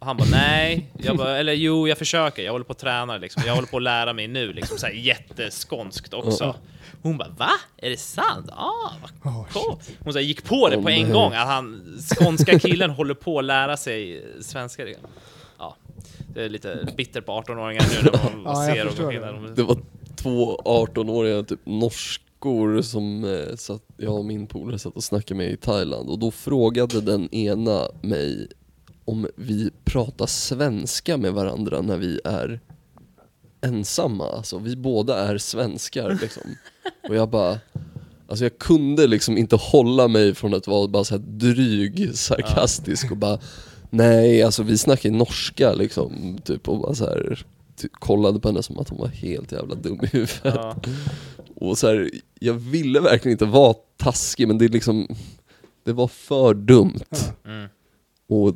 Han bara nej, jag bara, eller jo jag försöker, jag håller på att träna liksom. Jag håller på att lära mig nu liksom, så här jätteskånskt också. Hon bara va? Är det sant? Ah, vad Oh, coolt. Hon så här, gick på det på en gång, att han, skånska killen håller på att lära sig svenska. liksom. Det är lite bitter på 18-åringar nu när man Ja, ser och förstår går in det. där. De- Det var två 18-åriga typ norskor som eh, satt, jag och min polare satt och snackade med i Thailand och då frågade den ena mig om vi pratar svenska med varandra när vi är ensamma, alltså vi båda är svenskar liksom. Och jag bara, alltså jag kunde liksom inte hålla mig från att vara bara så här dryg, sarkastisk och bara Nej, alltså vi snackar norska liksom, typ och bara så här, ty- kollade på henne som att hon var helt jävla dum i huvudet. Ja. Och så här, jag ville verkligen inte vara taskig men det är liksom, det var för dumt. Mm. Och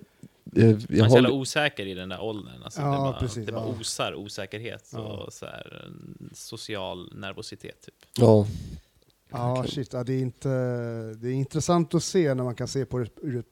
jag, jag Man är så har, jävla osäker i den där åldern. Alltså, Ja, det bara, precis, det bara ja. osar osäkerhet Ja. och så här, en social nervositet. Typ. ja, Ja, shit. Ja, det, är inte, det är intressant att se när man kan se på det ur ett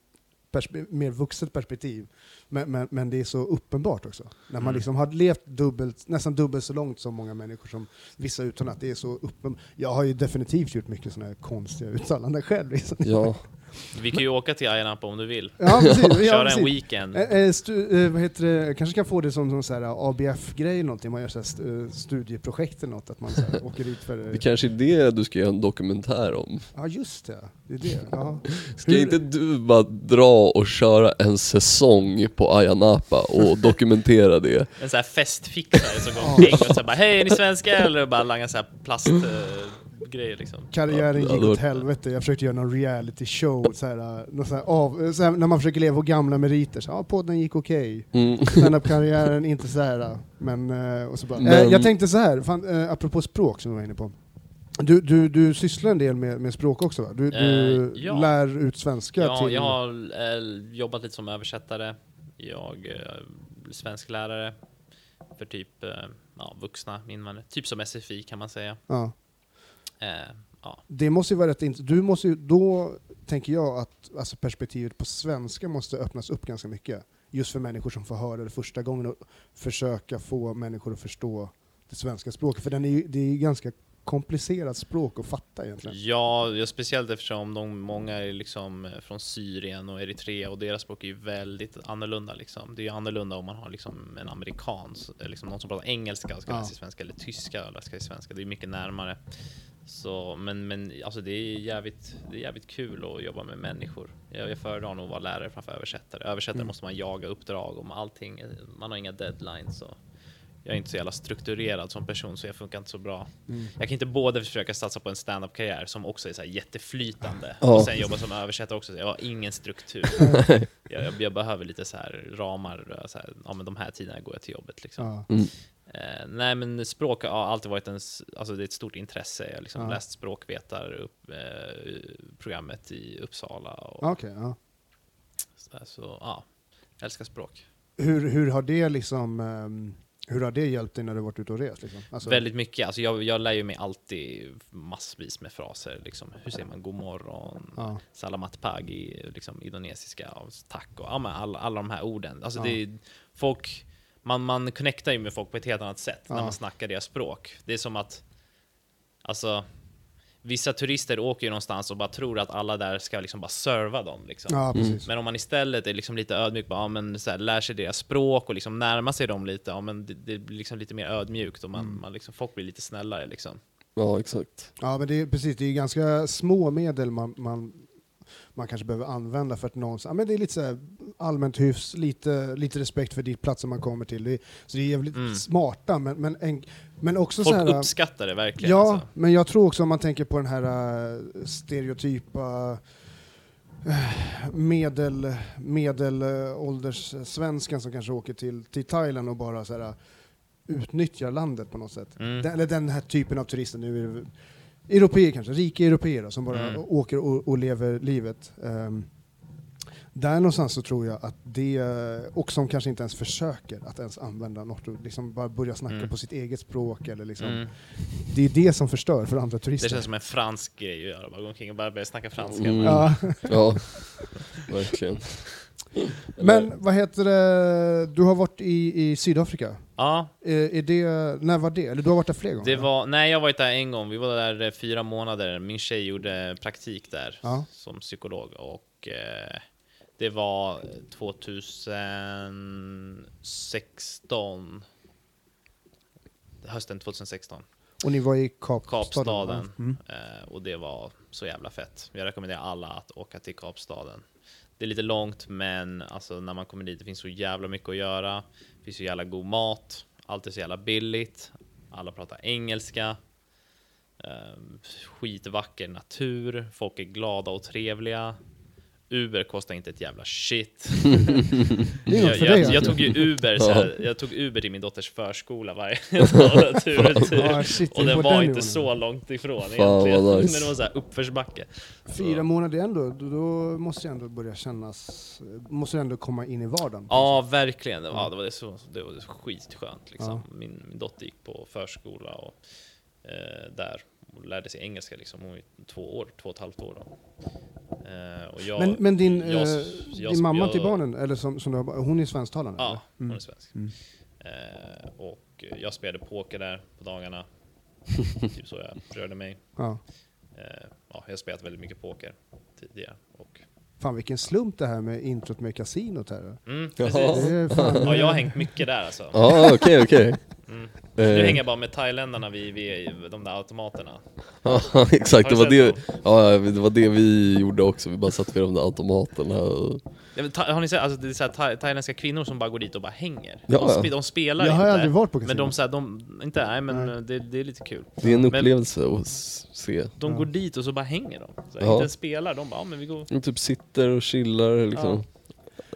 mer vuxet perspektiv. Men, men, men det är så uppenbart också. När man Mm. liksom har levt dubbelt, nästan dubbelt så långt som många människor som vissa utan att det är så uppenbart. Jag har ju definitivt gjort mycket sådana här konstiga uttalanden själv. Liksom. ja, Vi kan ju åka till Ayia Napa om du vill. Ja, precis. Ja, Köra precis. en weekend. Eh, eh, stu, eh, vad heter det? Jag kanske kan få det som, som så här ABF-grej eller någonting, man gör så här st eh, studieprojekt eller något, att man så här, åker dit för... det kanske är det du ska göra en dokumentär om. Ja just det, det är det. Ja. Ska inte du bara dra och köra en säsong på Ayia Napa och dokumentera det? En sån här festfixare som går omkring och så bara Hej, är ni svenska? Eller bara langa så här plastgrejer liksom. Karriären gick åt helvete, jag försökte göra någon reality show, så här, eh, någon så här av, eh, så här, när man försöker leva på gamla meriter, så, ja podden gick okej, Mm. standup-karriären inte så här, eh, men, eh, och så bara. Men- Eh, jag tänkte så här, fan, eh, apropå språk som vi var inne på, du, du, du sysslar en del med, med språk också va? Du, du Eh, ja. lär ut svenska Ja, till... jag har eh, jobbat lite som översättare. Jag är svensk lärare för typ eh, ja, vuxna invandrare. Typ som SFI kan man säga. Ja. Eh, ja. Det måste ju vara rätt intressant. du måste ju, Då tänker jag att alltså perspektivet på svenska måste öppnas upp ganska mycket. Just för människor som får höra det första gången och försöka få människor att förstå det svenska språket. För den är ju, det är ju ganska komplicerat språk att fatta egentligen. Ja, ja, speciellt eftersom de, många är liksom eh, från Syrien och Eritrea och deras språk är ju väldigt annorlunda. Liksom. Det är ju annorlunda om man har liksom en amerikan, liksom någon som pratar engelska och ska Ja. läsa i svenska, eller tyska och läsa i svenska. Det är mycket närmare. Så, men men alltså det, är jävligt, det är jävligt kul att jobba med människor. Jag, jag föredrar nog att vara lärare framför översättare. Översättare Mm. måste man jaga uppdrag om allting. Man har inga deadlines. Och jag är inte så jävla strukturerad som person så jag funkar inte så bra. Mm. Jag kan inte både försöka satsa på en stand-up-karriär som också är så här jätteflytande Ja. och sen jobba som översättare också. Jag har ingen struktur. jag, jag, jag behöver lite så här ramar. Så här, ja, men de här tiderna går jag till jobbet. Liksom. Ja. Eh, nej, men språk har alltid varit en, alltså det är ett stort intresse. Jag har liksom Ja. läst språkvetar upp, eh, programmet i Uppsala. Och, Okej, ja. så, där, så ja, jag älskar språk. hur, hur har det liksom ehm, hur har det hjälpt dig när du varit ute och rest? Liksom? Alltså, Väldigt mycket. Alltså jag, jag lär ju mig alltid massvis med fraser. Liksom. Hur säger man god morgon? Ja. Salamat pagi, liksom indonesiska, tack och ja, men alla, alla de här orden. Alltså Ja. det folk, man, man connectar ju med folk på ett helt annat sätt när Ja. man snackar deras språk. Det är som att, alltså, vissa turister åker ju någonstans och bara tror att alla där ska liksom bara serva dem. Liksom. ja, precis. Men om man istället är liksom lite ödmjuk, bara, ja, men så här, lär sig deras språk och liksom närma sig dem lite, ja, men det, det blir liksom lite mer ödmjukt och man, Mm. man liksom, folk blir lite snällare. Liksom. Ja, exakt. Ja, men det är precis, det är ganska små medel man, man, man kanske behöver använda för att någon, ja, men det är lite så här allmänt hyfs, lite, lite respekt för ditt platser man kommer till. Det är, så det är jävligt Mm. smarta, men, men, en, men också Folk så här... uppskattar det verkligen. Ja, Alltså. men jag tror också om man tänker på den här äh, stereotypa äh, medel, medelålders svensken som kanske åker till, till Thailand och bara så här, äh, utnyttjar landet på något sätt. Mm. Den, eller den här typen av turister, nu är det europeer kanske, rika europeer då, som bara Mm. åker och, och lever livet. Ehm, där någonstans så tror jag att det, och som kanske inte ens försöker att ens använda något, och liksom bara börja snacka Mm. på sitt eget språk eller liksom Mm. det är det som förstör för andra Det turister. känns som en fransk grej att göra, bara gå omkring och bara börja snacka franska. Mm. ja. Ja, verkligen. Men vad heter det, du har varit i, i Sydafrika. Ja, Är, är det, när var det? Eller du har varit där fler gånger? det var, nej jag har varit där en gång, vi var där eh, fyra månader, min tjej gjorde praktik där Ja. som psykolog och eh, det var 2016 Hösten 2016 Och ni var i Kapstaden? Kapstaden. Mm. Eh, och det var så jävla fett. Jag rekommenderar alla att åka till Kapstaden. Det är lite långt, men alltså när man kommer dit, det finns så jävla mycket att göra. Det finns så jävla god mat. Allt är så jävla billigt. Alla pratar engelska. Eh, skitvacker natur. Folk är glada och trevliga. Uber kostar inte ett jävla shit. Det jag, jag, jag tog ju Uber, så här, jag tog Uber till min dotters förskola varje dag, tur och tur. Ja, shit, Och det den var den inte så långt ifrån Fan, egentligen. nice. Men det var så här uppförsbacke. Fyra månader ändå, då, då måste jag ändå börja kännas, måste jag ändå komma in i vardagen. Ja, verkligen. Det var, det var, det så, det var så skitskönt. Liksom. Ja. Min, min dotter gick på förskola och eh, där och lärde sig engelska. Liksom. Hon var två år, två och ett halvt år. Då. Eh, och jag, men, men din, jag- eh, jag- din mamma jag- till barnen, eller som, som du har, hon är svensktalande? Ja, eller? hon Mm. är svensk. Mm. Eh, och jag spelade poker där på dagarna. typ så jag rörde mig. Ja. Eh, ja, jag har spelat väldigt mycket poker tidigare. Och, Fan vilken slump det här med introt med kasinot här. mm, precis. Det är fan, Ja, jag har hängt mycket där alltså. Ja, okej, okej. Mm. Eh, Nu hänger jag bara med thailändarna vid, vid de där automaterna. Ja, exakt. Det Har var du det, ja, det var det vi gjorde också. Vi bara satt vid de där automaterna. Och, Ja, men Har ni sett, alltså det är så här, tha- thailändska kvinnor som bara går dit och bara hänger. Ja, de, ja. spe, de spelar Jag har inte. aldrig varit på men kasino. de, så här, de, inte, nej men Nej. Det, det är lite kul. det är en Men- upplevelse att s- se. De Ja. går dit och så bara hänger de. Så här, Ja. Inte ens spelar, de bara, ja men vi går. De typ sitter och chillar liksom.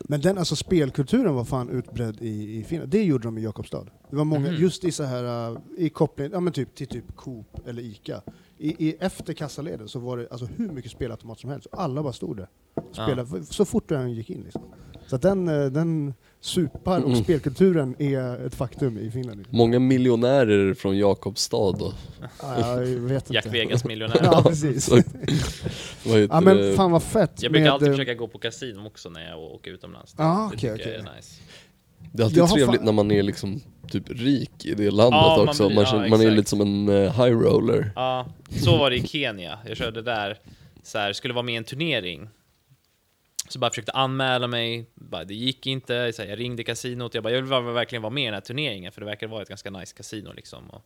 Men den alltså spelkulturen var fan utbredd i, i Finland. Det gjorde de i Jakobstad. Det var många, Mhm. just i så här uh, i koppling, ja men typ till typ Coop eller Ica. I, i, efter kassaleden så var det alltså hur mycket spelautomat som helst. Alla bara stod där. Spelade, Så fort den gick in liksom. Så den, eh, den supar och Mm. spelkulturen är ett faktum i Finland. Många miljonärer från Jakobstad då. Ja, jag vet inte. Jack Vegas miljonär. Ja, precis. Så- Vad heter Ja men det? fan vad fett. Jag brukar med, alltid försöka gå på kasino också när jag åker utomlands. Ah, det okej, tycker jag okej. är nice. Det är alltid Jag trevligt fan- när man är liksom typ rik i det landet Ja, man också. blir- man, ja, känner, man är lite som en eh, high roller. Ja, så var det i Kenya. Jag körde där, så här, skulle vara med i en turnering. Så bara försökte anmäla mig, bara, det gick inte. Så här, jag ringde kasinot, jag bara, jag vill verkligen vara med i den här turneringen, för det verkar vara ett ganska nice kasino liksom. Och,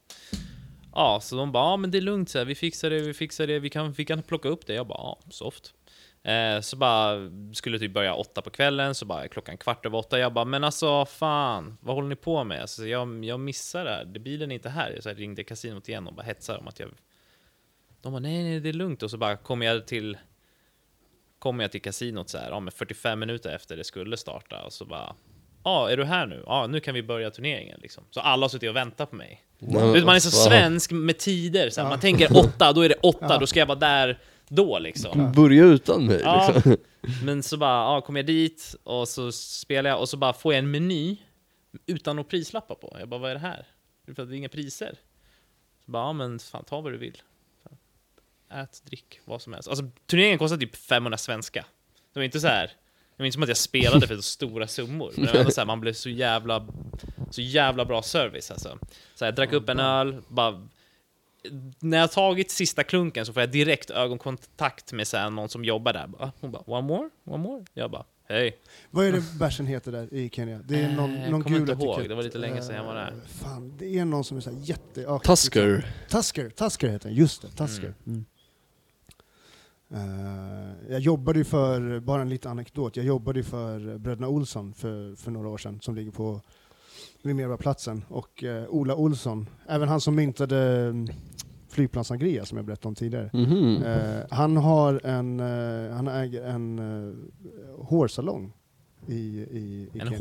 ja, så de bara, ja men det är lugnt, så här, vi fixar det, vi fixar det, vi kan, vi kan plocka upp det. Jag bara, ja, soft. Eh, så bara, skulle typ börja åtta på kvällen, så bara klockan kvart över åtta, jag bara, men alltså fan, vad håller ni på med? Alltså, jag, jag missar det här, bilen är inte här. Jag så här, ringde kasinot igen och bara hetsade om att jag de bara nej, nej, det är lugnt. Och så bara kom jag till kom jag till kasinot så här, ja, men 45 minuter efter det skulle starta och så bara Ja, är du här nu? Ja, nu kan vi börja turneringen liksom. Så alla har suttit och väntat på mig. Nej, Vet, man är så svensk med tider, så här, Ja. man tänker åtta, då är det åtta, Ja. då ska jag vara där då liksom. Börja utan mig Ja, liksom. men så bara, ja, kom jag dit och så spelar jag och så bara får jag en meny utan några prislappar på. Jag bara, vad är det här? Att det är inga priser. Så bara, ja men fan ta vad du vill. Ät, drick, vad som helst. Alltså turneringen kostar typ 500 svenska. Det var inte så här. Det var inte som att jag spelade för så stora summor. Men det var ändå så här, man blev så jävla, så jävla bra service alltså. Så här, jag drack upp en öl, bara när jag tagit sista klunken så får jag direkt ögonkontakt med så här, någon som jobbar där. Hon bara, one more? One more? Jag bara, hej. Vad är det bärsen heter där i Kenya? Det är någon, Eh, jag någon kommer gul inte ihåg. etikett. Det var lite länge sedan jag var där. Eh, Fan, det är någon som är så här jätte... Tusker. Tusker, Tusker heter den, just det, Tusker. Mm. Eh, jag jobbade ju för, bara en liten anekdot, jag jobbade ju för Bröderna Olsson för, för några år sedan, som ligger på vid Medborgarplatsen. Och eh, Ola Olsson, även han som myntade mm, flygplansangria som jag berättade om tidigare. Mhm. Eh, han har en, eh, han äger en uh, hårsalong i, i, i En tror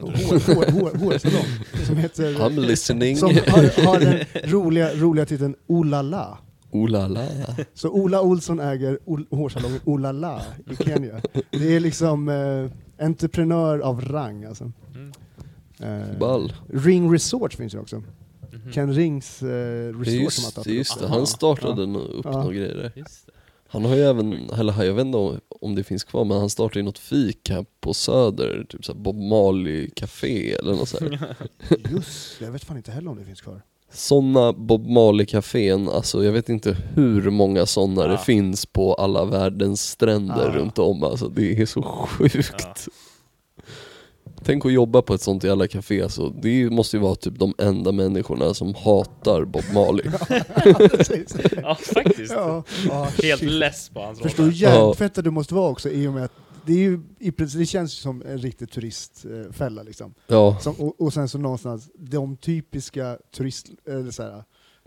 Hår, hår, hår, hårsalong som heter I'm listening. som har, har den roliga, roliga titeln Olala. Oh la la. Så Ola Olsson äger ol- hårsalongen Olala i Kenya. Det är liksom eh, entreprenör av rang alltså. Mm. Eh, Ball. Ring Resort finns ju också. Mhm. Ken Rings eh, Resort som han just, det, startat är just det. Han startade nog upp Ja. några grejer där. Han har ju även, eller jag vet inte om, om det finns kvar, men han startade ju något fik här på Söder, typ såhär Bob Marley Café eller något sånt. Just jag vet fan inte heller om det finns kvar. Sådana Bob Marley Cafén, alltså jag vet inte hur många sådana Ja. det finns på alla världens stränder Ja. runt om alltså. Det är så sjukt. Ja. Tänk att jobba på ett sånt jävla café alltså. Det måste ju vara typ de enda människorna som hatar Bob Marley. ja, faktiskt. ja, ja, Helt less på hans Förstår hur roll. hjärntvättad du måste vara också i och med att det, är ju, det känns ju som en riktig turistfälla liksom. Ja, Som, och, och sen så någonstans, de typiska turist, eller så här,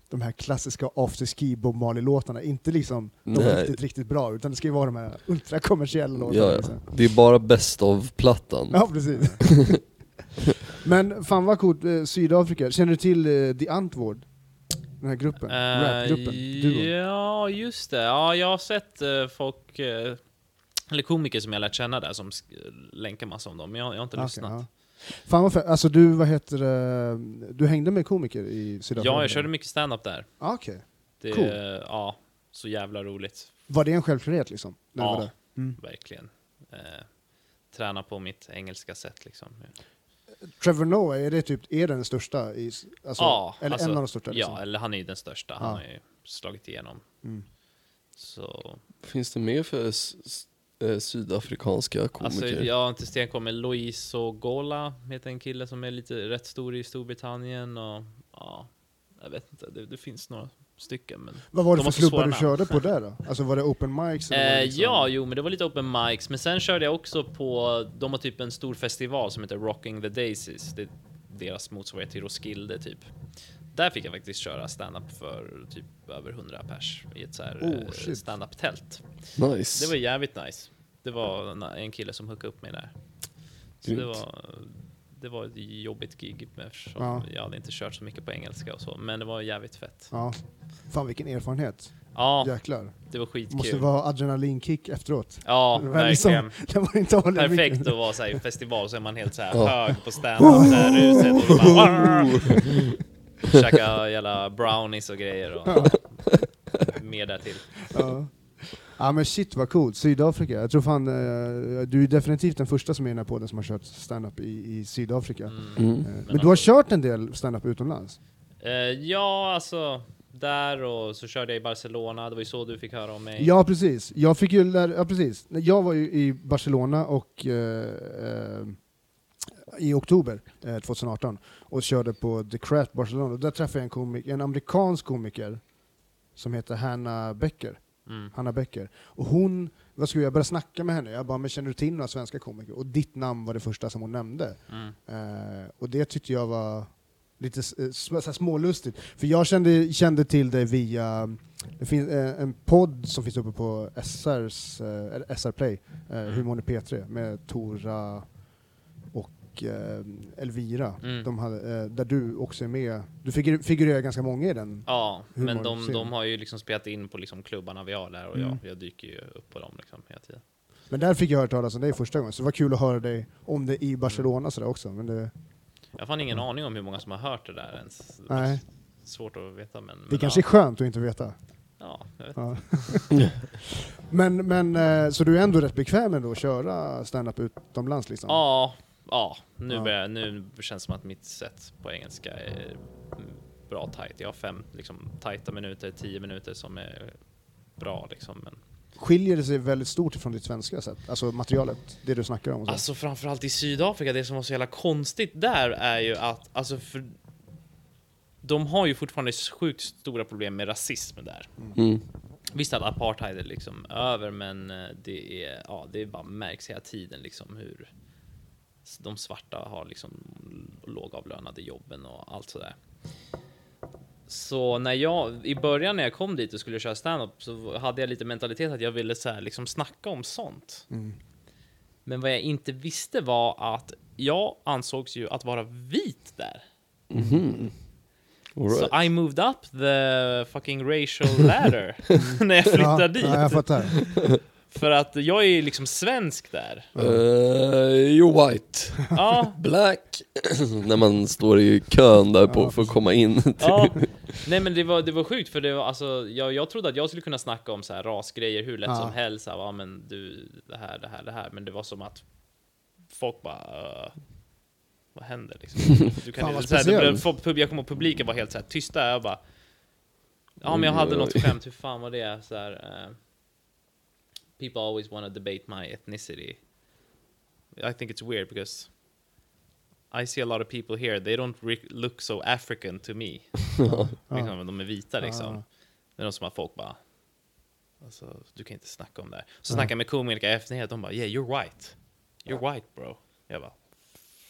de här klassiska after ski Bob Marley-låtarna, inte liksom de Nej. riktigt, riktigt bra, utan det ska ju vara de här ultrakommersiella låtarna. Ja, liksom. det är bara bäst av plattan. Ja, precis. Men fan vad coolt, eh, Sydafrika. Känner du till eh, The Antwoord? Den här gruppen? Eh, Rapgruppen? Duon? ja, just det. Ja, jag har sett folk, eller komiker som jag lärt känna där som länkar massa om dem, men jag, jag har inte Okej, lyssnat. ja. Fan vad. Alltså du, vad heter det, du hängde med komiker i Sydafrika? Ja, jag körde mycket stand-up där. Ah, Okej. Det, Cool. Ja, så jävla roligt. Var det en självklarhet liksom? när var Ja, där? Mm. verkligen. Eh, träna på mitt engelska sätt liksom. Trevor Noah, är det typ, är den största? I, alltså, ja, eller alltså, en av de största? Liksom? Ja, eller han är ju den största. Han Ja. har ju slagit igenom. Mm. Så, Finns det mer för eh, sydafrikanska komiker? alltså, jag har inte stenkoll, men Lois Gola heter en kille som är lite rätt stor i Storbritannien och ja, jag vet inte, det, det finns några stycken men Vad var det De för klubbar du körde på där då? Alltså var det open mics? Eller Eh, liksom... Ja, jo, men det var lite open mics. Men sen körde jag också på, de har typ en stor festival som heter Rocking the Daisies. Det är deras motsvarighet till Roskilde typ. Där fick jag faktiskt köra stand-up för typ över 100 pers i ett så här Oh, eh, stand-up-tält. Nice. Det var jävligt nice. Det var en- kille som hookade upp mig där. Så det Grymt. var, det var ett jobbigt gig eftersom Ja. jag hade inte kört så mycket på engelska och så. Men det var jävligt fett. Ja. Fan vilken erfarenhet. Ja, Jäklar. det var skitkul. Måste vara adrenalinkick efteråt. Ja, Det var liksom- verkligen. Det var inte Perfekt att vara så i festival så är man helt så här Ja. hög på stand-up, så här ruset och bara Käka jävla brownies och grejer och mer därtill. Ja. ja men shit vad coolt, Sydafrika. Jag tror fan, eh, du är definitivt den första som är på den som har kört stand-up i, i Sydafrika. Mm. Mm. Eh, Men du har kört en del stand-up utomlands? Eh, ja, alltså där och så körde jag i Barcelona, det var ju så du fick höra om mig. Ja precis, jag fick ju lära, ja precis. Jag var ju i Barcelona och eh, eh, i oktober eh, 2018 och körde på The Craft Barcelona. Och där träffade jag en, komik, en amerikansk komiker som heter Hanna Becker. Mm. Hanna Becker. Och hon, vad skulle jag börja snacka med henne? Jag bara, men känner du till några svenska komiker? Och ditt namn var det första som hon nämnde. Mm. Eh, och det tyckte jag var lite eh, så smålustigt. För jag kände, kände till dig via, det finns eh, en podd som finns uppe på SRs, eh, SR Play, eh, Hur mår ni P3, med Tora och eh, Elvira. Mm. De hade, eh, där du också är med. Du figur, figurerar ganska många i den. Ja, men de, de har ju liksom spelat in på liksom klubbarna vi har där och Mm. jag, jag dyker ju upp på dem liksom hela tiden. Men där fick jag höra talas om dig första gången, så det var kul att höra dig om det i Barcelona sådär också. Men det, Jag har fan ingen aning om hur många som har hört det där ens. Det nej, Svårt att veta men... det men kanske är ja, skönt att inte veta. ja, jag vet. Ja. men, men, eh, så du är ändå rätt bekväm ändå att köra stand-up utomlands liksom? Ja, ja, nu, Ja. Börjar, nu känns det som att mitt sätt på engelska är bra tight. Jag har fem liksom, tajta minuter, tio minuter som är bra liksom. Men, Skiljer det sig väldigt stort från ditt svenska sätt? Alltså materialet, det du snackar om? Alltså framförallt i Sydafrika, det som var så jävla konstigt där är ju att, alltså för de har ju fortfarande sjukt stora problem med rasism där. Mm. Visst att apartheid är liksom över, men eh, det är, ja, det bara märks hela tiden liksom hur de svarta har liksom lågavlönade jobben och allt sådär. Så när jag, i början när jag kom dit och skulle köra stand-up så hade jag lite mentalitet att jag ville så här, liksom snacka om sånt. Mm. Men vad jag inte visste var att jag ansågs ju att vara vit där. Mhm. All Så right. I moved up the fucking racial ladder när jag flyttade ja, dit. Ja, jag fattar. För att jag är ju liksom svensk där. Uh, you're white. Ja, Black. När man står i kön där på Ja. för att komma in. ja. Nej men det var, det var sjukt för det var alltså, jag, jag trodde att jag skulle kunna snacka om så här rasgrejer hur lätt Ja. som helst. Så här, ja men du, det här, det här, det här. Men det var som att folk bara... "Uh, vad händer liksom? Du Fan, vad inte, så här, det speciell. blev, folk- pub- jag kom ihåg publiken var helt så här tysta. Jag bara... Ja men jag hade något oj. skämt, hur fan var det? Så här, eh, people always want to debate my ethnicity. I think it's weird because I see a lot of people here, they don't re- look so African to me. Liksom, de är vita liksom. Det är något som att folk bara... Alltså, du kan inte snacka om det här. Så snackar jag med komiker i efterhand, de bara yeah you're white. You're white bro. Jag bara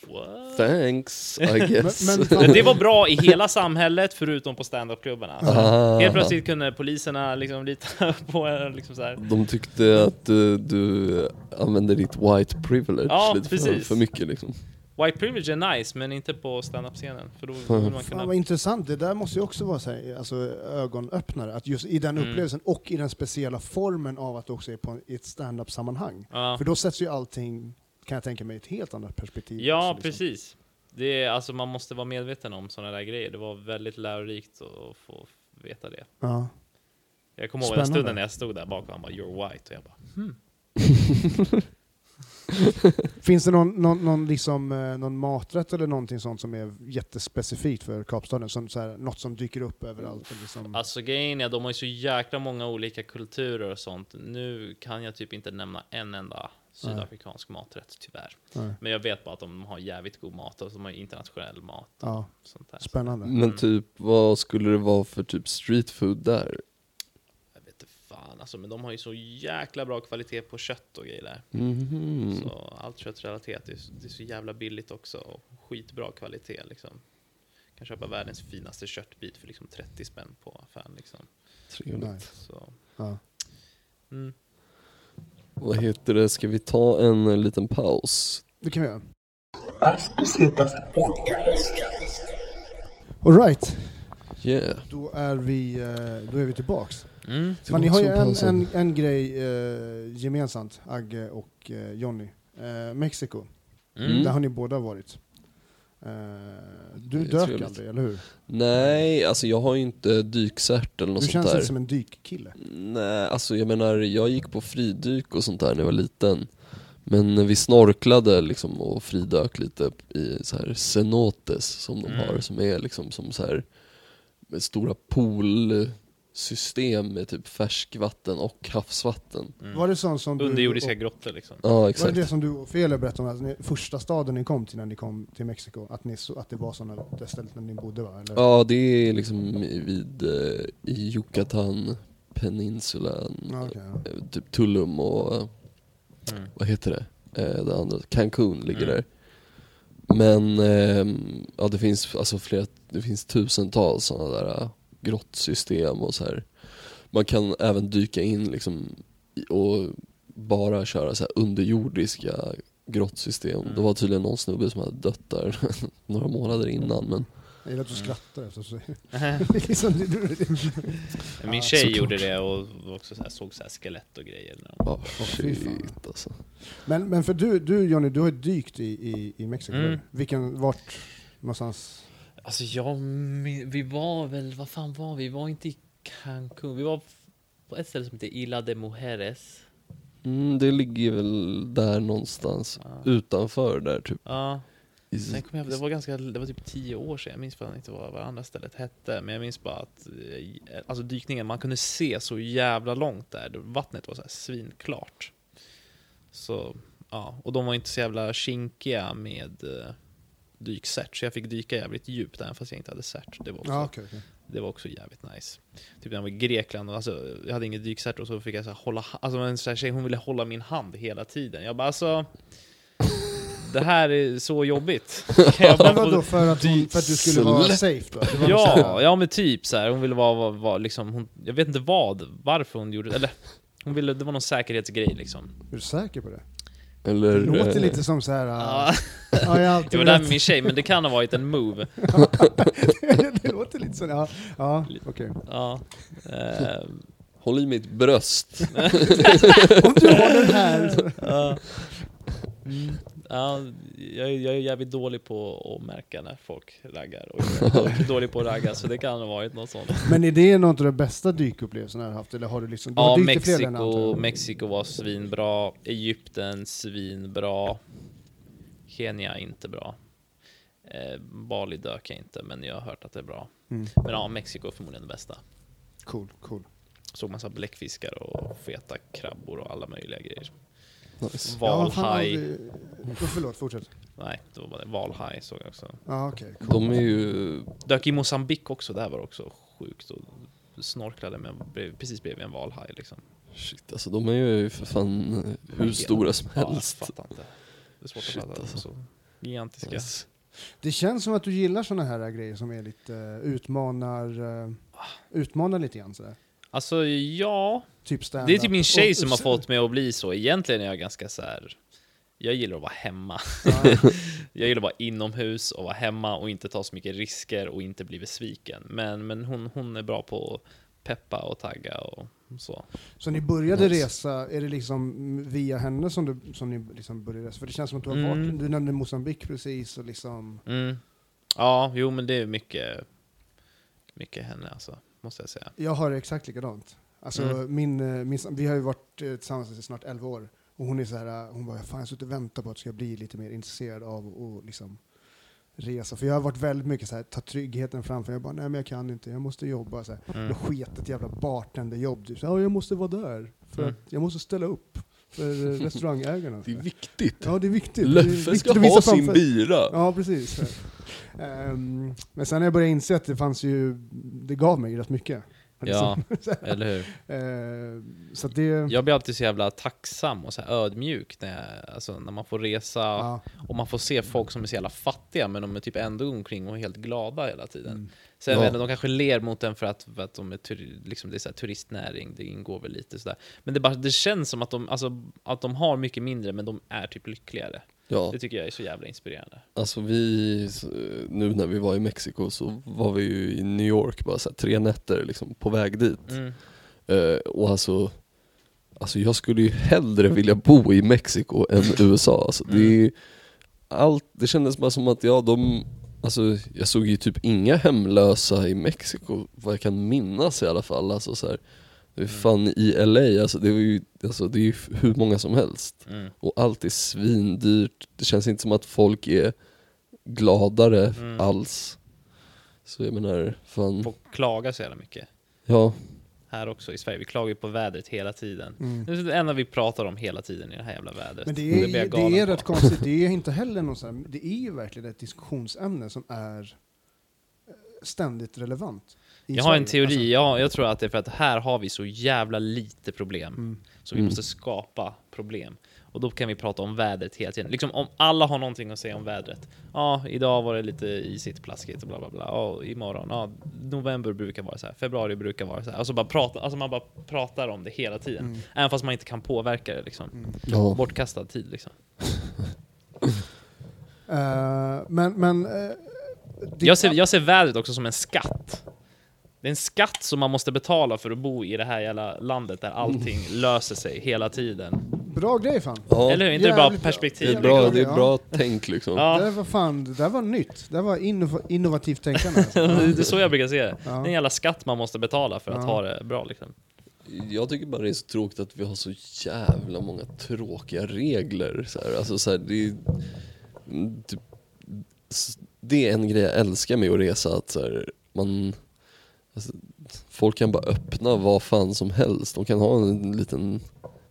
What? Thanks, I guess. Men, men Det var bra i hela samhället förutom på standup-klubbarna. Ah. Helt plötsligt kunde poliserna liksom lita på en. Liksom så här. De tyckte att eh, du använde ditt white privilege Ja, lite för, precis. för mycket liksom. White privilege är nice, men inte på standup-scenen. För då vill man Fan kunna... vad intressant, det där måste ju också vara så här, alltså, ögonöppnare, att just i den Mm. upplevelsen och i den speciella formen av att du också är på i ett stand-up-sammanhang. Ja, För då sätts ju allting, kan jag tänka mig, ett helt annat perspektiv. ja också, liksom. precis. Det är, alltså, man måste vara medveten om sådana där grejer. Det var väldigt lärorikt att få veta det. Ja. Jag kommer ihåg den stunden när jag stod där bak och han bara 'You're white' och jag bara hmm. Finns det någon, någon, någon, liksom, eh, någon maträtt eller någonting sånt som är jättespecifikt för Kapstaden? Som, så här, något som dyker upp överallt? Liksom. Alltså grejen är, de har ju så jäkla många olika kulturer och sånt. Nu kan jag typ inte nämna en enda sydafrikansk maträtt, tyvärr. Nej. Men jag vet bara att de har jävligt god mat och de har internationell mat och Ja, sånt där. spännande. Men typ, vad skulle det vara för typ street food där? Jag vet inte fan alltså, men de har ju så jäkla bra kvalitet på kött och grejer där. Mhm. Så allt köttrelaterat, det är, så- det är så jävla billigt också och skitbra kvalitet liksom. Kan köpa världens finaste köttbit för liksom 30 spänn på affären liksom. Trevligt. Så, Ja. mm. Vad heter det, ska vi ta en liten paus? Det kan vi göra. Alright, Yeah. då är vi, eh, då är vi tillbaks. Mm. Men ni har ju en, en, en grej eh, gemensamt, Agge och eh, Jonny. Eh, Mexiko, Mm. där har ni båda varit. Eh, du dök trevligt. aldrig, eller hur? Nej, alltså jag har ju inte dykcert eller något Du sånt känns där. inte som en dykkille. Nej, alltså jag menar, jag gick på fridyk och sånt där när jag var liten. Men vi snorklade liksom och fridök lite i så här cenotes som de Mm. har, som är liksom som så här med stora poolsystem med typ färskvatten och havsvatten. Mm. Var det sånt som du... Underjordiska och, grottor liksom. Ja, var det exakt. det som du och Fele berättade om, att ni, första staden ni kom till när ni kom till Mexiko? Att, ni, att det var såna, det stället där ni bodde va? Eller? Ja, det är liksom vid eh, i Yucatan peninsulan, okej, ja. eh, typ Tulum och eh, Mm. vad heter det? Eh, det andra, Cancun ligger Mm. där. Men ehm, ja, det finns alltså flera, det finns tusentals sådana där grottsystem och så här. Man kan även dyka in liksom och bara köra så här underjordiska grottsystem. Mm. Det var tydligen någon snubbe som hade dött där några månader innan men Jag gillar att du skrattar efter så. Mm. liksom. Min tjej såklart. gjorde det och också så här, såg så här skelett och grejer. Fan. shit alltså. Men, men för du, du Jonny, du har ju dykt i, i, i Mexiko. Mm. Vilken, vart någonstans? Alltså jag, vi var väl, vad fan var vi? Vi var inte i Cancun, vi var på ett ställe som heter Isla de Mujeres. Mm, det ligger väl där någonstans Ja. utanför där typ. Ja, sen kom jag, det var ganska, det var typ tio år sedan, jag minns fan inte vad, vad andra stället hette, men jag minns bara att, eh, alltså dykningen, man kunde se så jävla långt där, vattnet var så här svinklart. Så, ja, och de var inte så jävla kinkiga med eh, dykcert, så jag fick dyka jävligt djupt även fast jag inte hade cert. Det var också, Ja, okej, okej. det var också jävligt nice. Typ när jag var i Grekland, och alltså, jag hade inget dykcert och så fick jag så hålla, alltså en sån här tjej, hon ville hålla min hand hela tiden. Jag bara alltså, det här är så jobbigt. Kan jag bara vadå, för att, hon, för att du skulle vara safe då? Ja, ja men typ så här. hon ville vara, vara, vara liksom, hon, jag vet inte vad, varför hon gjorde det, eller hon ville, det var någon säkerhetsgrej liksom. Är du säker på det? Eller, Det låter eh, lite som så här. Ja, Ja, jag alltid var där med min tjej, men det kan ha varit en move. det låter lite så. Ja, ja okej. Ja. Eh, Håll i mitt bröst. Om du har den här. Så. ja. Mm. Ja, jag, är- jag är jävligt dålig på att märka när folk raggar och jag är dålig på att ragga så det kan ha varit något sånt. Men är det något av de bästa dykupplevelserna du har haft? Eller har du liksom... Du Ja, har Mexiko. Mexiko var svinbra, Egypten svinbra, Kenya inte bra. Eh, Bali dök jag inte, men jag har hört att det är bra. Mm. Men ja, Mexiko är förmodligen det bästa. Cool, cool. Såg massa bläckfiskar och feta krabbor och alla möjliga grejer. Nice. Ja, Valhaj. vi- Oh, förlåt, fortsätt. Nej, det var bara det. Valhaj såg jag också. Ja, okej. cool. De är ju, Dök i Mosambik också, där var det också sjukt. Och snorklade med, precis bredvid en valhaj liksom. shit alltså de är ju för fan hur stora som Ja, jag helst. fattar inte. Det är svårt Shit, att fatta. alltså. Så. Gigantiska. Yes. Det känns som att du gillar såna här grejer som är lite uh, utmanar, uh, utmanar lite grann sådär. Alltså ja, Typ det är typ min tjej som har fått mig att bli så. Egentligen är jag ganska så här. Jag gillar att vara hemma. Ja. Jag gillar att vara inomhus och vara hemma och inte ta så mycket risker och inte bli besviken. Men, men hon, hon är bra på att peppa och tagga och så. Så ni började Nice. resa, är det liksom via henne som, du, som ni liksom började resa? För det känns som att du har Mm. varit, du nämnde Mosambik precis och liksom... Mm. Ja, jo men det är mycket, mycket henne alltså, måste jag säga. Jag har exakt likadant. Alltså Mm. min, eh, min, vi har ju varit eh, tillsammans i snart 11 år. Och hon är så här, eh, hon bara, fan jag har suttit och väntat på att jag ska bli lite mer intresserad av att liksom resa. För jag har varit väldigt mycket så här, ta tryggheten framför. Jag bara, nej men jag kan inte, jag måste jobba. Så här. Mm. Jag sket ett jävla bartenderjobb. Typ. Så, ja, jag måste vara där. För Mm. att jag måste ställa upp för eh, restaurangägarna. Det är viktigt. Ja, det är viktigt. Viktigt ska ha sin framför- bira. Ja, precis. Ehm, men sen när jag började inse att det fanns ju, det gav mig rätt mycket. Ja, eller hur? Ehm, så det, Jag blir alltid så jävla tacksam och så här ödmjuk när, jag, alltså, när man får resa ja, och man får se folk som är så jävla fattiga men de är typ ändå omkring och helt glada hela tiden. Mm. Sen Ja. vet jag, de kanske ler mot en för att, för att de är turi, liksom, det är så här turistnäring, det ingår väl lite sådär. Men det, bara, det känns som att de, alltså, att de har mycket mindre men de är typ lyckligare. Ja, Det tycker jag är så jävla inspirerande. alltså vi, nu när vi var i Mexiko så var vi ju i New York bara så här, tre nätter liksom på väg dit. Mm. Eh, och alltså, alltså jag skulle ju hellre vilja bo i Mexiko än USA. Alltså, det, är, ju- allt, det kändes bara som att ja, de, alltså, jag såg ju typ inga hemlösa i Mexiko, vad jag kan minnas i alla fall. Alltså, så här, det är fan i LA, alltså, det, var ju, alltså, det är ju hur många som helst. Mm. Och allt är svindyrt, det känns inte som att folk är gladare Mm. alls. Så jag menar, fan, Folk klagar så jävla mycket. ja. Här också i Sverige, vi klagar ju på vädret hela tiden. mm. Det är det enda vi pratar om hela tiden i det här jävla vädret. Men det är, det galen är rätt konstigt, det är inte heller någon sån här, det är ju verkligen ett diskussionsämne som är eh, ständigt relevant. Jag har en teori, jag, jag tror att det är för att här har vi så jävla lite problem. Mm. Så vi Mm. måste skapa problem. Och då kan vi prata om vädret hela tiden. Liksom om alla har någonting att säga om vädret. Ja, idag var det lite isigt, plaskigt och bla bla bla. Ja, imorgon, ja, november brukar vara så här. Februari brukar vara så här. Alltså, bara prata, alltså man bara pratar om det hela tiden. Mm. Även fast man inte kan påverka det liksom. ja. Bortkastad tid liksom. Eh, men, men... det- Jag ser, jag ser vädret också som en skatt. Det är en skatt som man måste betala för att bo i det här jävla landet där allting löser sig hela tiden. Bra grej fan. Ja. Eller hur? Inte Jävligt bra. perspektiv? Det är bra, bra det är bra tänk liksom. Ja. Det där var fan, det där var nytt. Det där var innov innovativt tänkande. Alltså. det är så jag brukar se det. Ja. Det är en jävla skatt man måste betala för att Ja. ha det bra liksom. Jag tycker bara det är så tråkigt att vi har så jävla många tråkiga regler. Så här. Alltså, så här, det, är, mm, typ, det är en grej jag älskar med att resa, att så här, man, alltså, folk kan bara öppna vad fan som helst. De kan ha en liten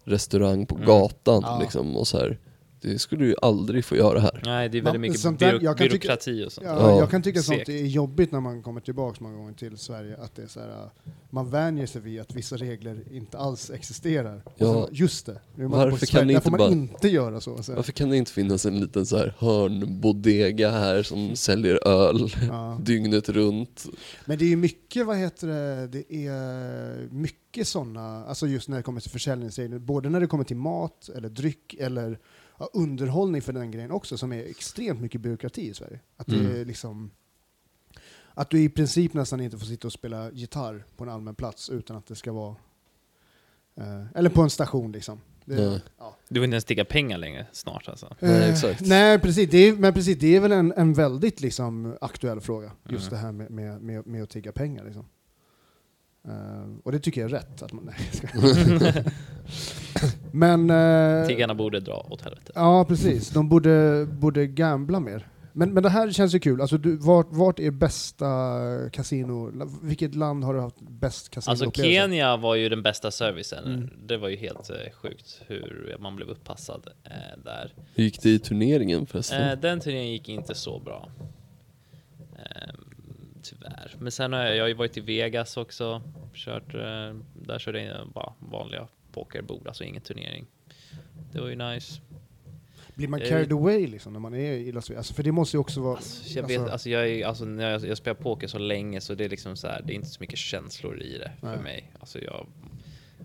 restaurang på Mm. gatan Ja. liksom, och så här. Det skulle du ju aldrig få göra här. Nej, det är Man- väldigt mycket sånt där- byråk- jag kan tycka- byråkrati och sånt. Ja, Ja. Jag kan tycka sånt Segt. är jobbigt när man kommer tillbaka många gånger till Sverige. Att det är så här, äh, man vänjer sig vid att vissa regler inte alls existerar. Ja. sen, just det, nu är man Varför kan det inte får man bara- inte göra så. så. Varför kan det inte finnas en liten så här hörnbodega här som säljer öl Ja. dygnet runt? Men det är ju mycket, vad heter det, det är mycket sådana, alltså just när det kommer till försäljningsregler, både när det kommer till mat eller dryck eller ja, underhållning för den grejen också, som är extremt mycket byråkrati i Sverige. Att det Mm. är liksom att du i princip nästan inte får sitta och spela gitarr på en allmän plats utan att det ska vara eh, eller på en station liksom. Det, Nej. ja. Du får inte ens sticka pengar längre snart alltså. Nej, Eh, exakt. Nej, precis. Det är, men precis, det är väl en, en väldigt liksom, aktuell fråga. Just Mm. det här med, med, med, med att tigga pengar. Liksom. Eh, och det tycker jag är rätt. Att man, nej, men... eh, Tiggarna borde dra åt helvete. Ja, precis. De borde, borde gambla mer. Men, men det här känns ju kul. Alltså, du, vart, vart är bästa kasino? Vilket land har du haft bäst Alltså kasinoupplevelse? Kenya var ju den bästa servicen. Mm. Det var ju helt eh, sjukt hur man blev uppassad eh, där. Hur gick det i turneringen förresten? Eh, den turneringen gick inte så bra. Tyvärr. Men sen har jag, jag har ju varit i Vegas också. Kört, eh, där körde jag bara vanliga pokerbord, alltså ingen turnering. Det var ju nice. Blir man Eh, carried away liksom när man är i Las Vegas? Alltså, för det måste ju också vara... Alltså, jag vet, alltså jag, är, alltså när jag, jag spelar poker så länge så det är liksom så här, det är inte så mycket känslor i det för Nej. mig. Alltså jag,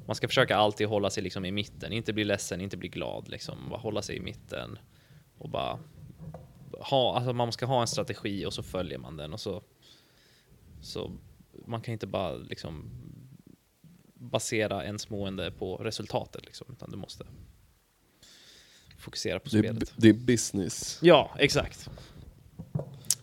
man ska försöka alltid hålla sig liksom i mitten, inte bli ledsen, inte bli glad liksom. Bara hålla sig i mitten och bara ha, alltså man ska ha en strategi och så följer man den och så, så man kan inte bara liksom basera ens mående på resultatet liksom, utan du måste fokusera på Det är, spelet. det är business. Ja, exakt.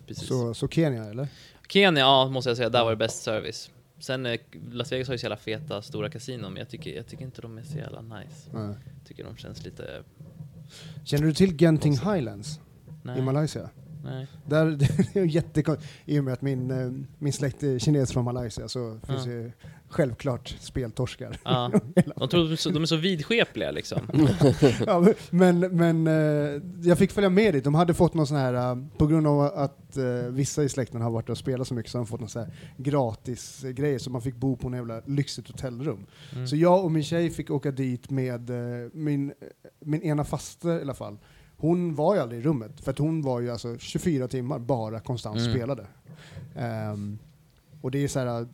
Precis. Så, så Kenya eller? Kenya, ja måste jag säga, där var det bäst service. Sen eh, Las Vegas har ju så jävla feta stora kasinon, men jag tycker, jag tycker inte de är så jävla nice. Nej. Jag tycker de känns lite... Känner du till Genting Highlands i Nej, Malaysia? Nej. Där, det är jättekonstigt. I och med att min, eh, min släkt är kines från Malaysia så finns Ja. det självklart speltorskar. Ja. De tror de är så, de är så vidskepliga liksom. ja, men men eh, jag fick följa med dit. De hade fått någon sån här, eh, på grund av att vissa i släkten har varit och spelat så mycket så har de fått någon sån här gratis grejer så man fick bo på en jävla lyxigt hotellrum. Mm. Så jag och min tjej fick åka dit med min, min ena faster i alla fall. Hon var ju aldrig i rummet, för att hon var ju alltså 24 timmar bara konstant Mm. spelade. Ehm, och det är så här,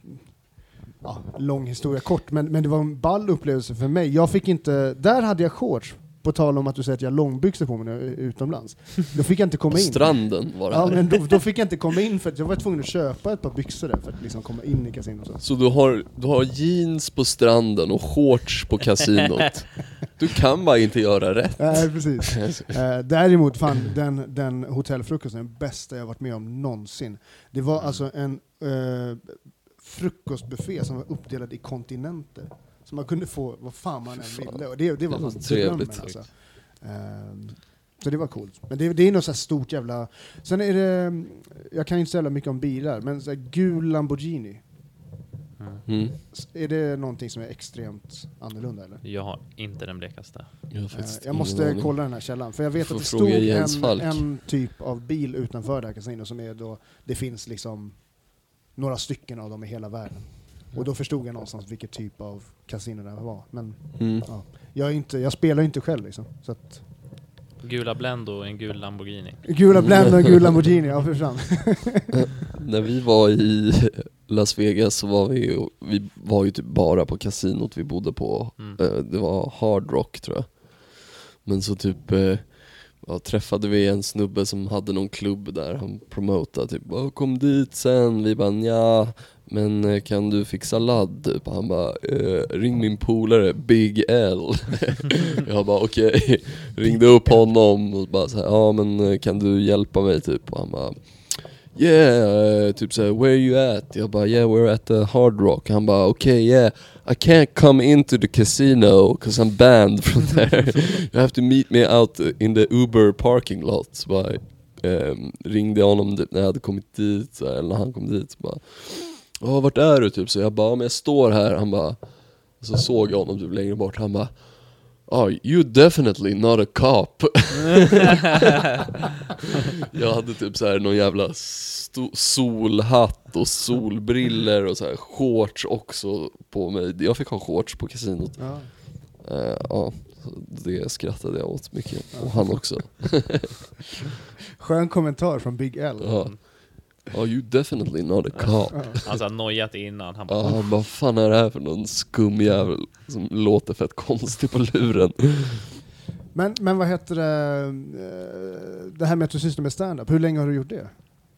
ja, lång historia kort, men, men det var en ball upplevelse för mig. Jag fick inte, där hade jag shorts, på tal om att du säger att jag har långbyxor på mig när jag är utomlands. Då fick jag inte komma in. stranden var det Ja, men då, då fick jag inte komma in för att jag var tvungen att köpa ett par byxor där för att liksom komma in i kasinot. Så du har, du har jeans på stranden och shorts på kasinot. Du kan bara inte göra rätt. Nej, precis. Eh, däremot, fan, den, den hotellfrukosten är den bästa jag varit med om någonsin. Det var alltså en eh, frukostbuffé som var uppdelad i kontinenter. Så man kunde få vad fan man än ville. Och det, det var fan trevligt. drömmen, Alltså. Ehm, så det var coolt. Men det, det är något så här stort jävla... Sen är det, jag kan ju inte säga mycket om bilar, men så här, gul Lamborghini. Mm. Är det någonting som är extremt annorlunda eller? Jag har inte den blekaste. Jag, har Eh, faktiskt Jag måste aning. kolla den här källan, för jag vet att det stod en, en typ av bil utanför det här kasinot som är då, det finns liksom några stycken av dem i hela världen. Och då förstod jag någonstans vilket typ av kasino det här var. Men Mm. ja, jag, är inte, jag spelar ju inte själv liksom. Så att, Gula Blend och en gul Lamborghini. gula Blend och en gul Lamborghini, ja för fan. När vi var i Las Vegas så var vi ju, vi var ju typ bara på kasinot vi bodde på. Mm. Eh, Det var Hard Rock tror jag. Men så typ eh, ja, träffade vi en snubbe som hade någon klubb där han promotade typ "Ja, kom dit sen, vi bara ja men eh, kan du fixa ladd? Typ. Han bara eh, ring min polare Big L. jag bara okej, ringde upp honom och bara så här, ja men eh, kan du hjälpa mig typ? Och han bara Yeah, eh, typ såhär, where are you at? Jag bara, yeah we're at the Hard Rock. Han bara, okay yeah, I can't come into the casino because I'm banned from there. you have to meet me out in the Uber parking lot. Så bara, ehm, ringde honom typ när jag hade kommit dit, eller när han kom dit. Så bara, Ja vart är du typ? Så jag bara, men jag står här. Han bara, så såg jag honom typ längre bort. Han bara, Oh, you definitely not a cop. jag hade typ så här någon jävla solhatt och solbriller och så här shorts också på mig. Jag fick ha shorts på kasinot. Ja. Eh, ja, det skrattade jag åt mycket. Och han också. Skön kommentar från Big L. Ja. Oh, you definitely not a cop. Ja. Han nojat innan, han bara Ja, han bara, vad fan är det här för någon skum jävel som låter fett konstig på luren? Men, men vad heter det, eh, det här med att du sysslar med stand-up, hur länge har du gjort det?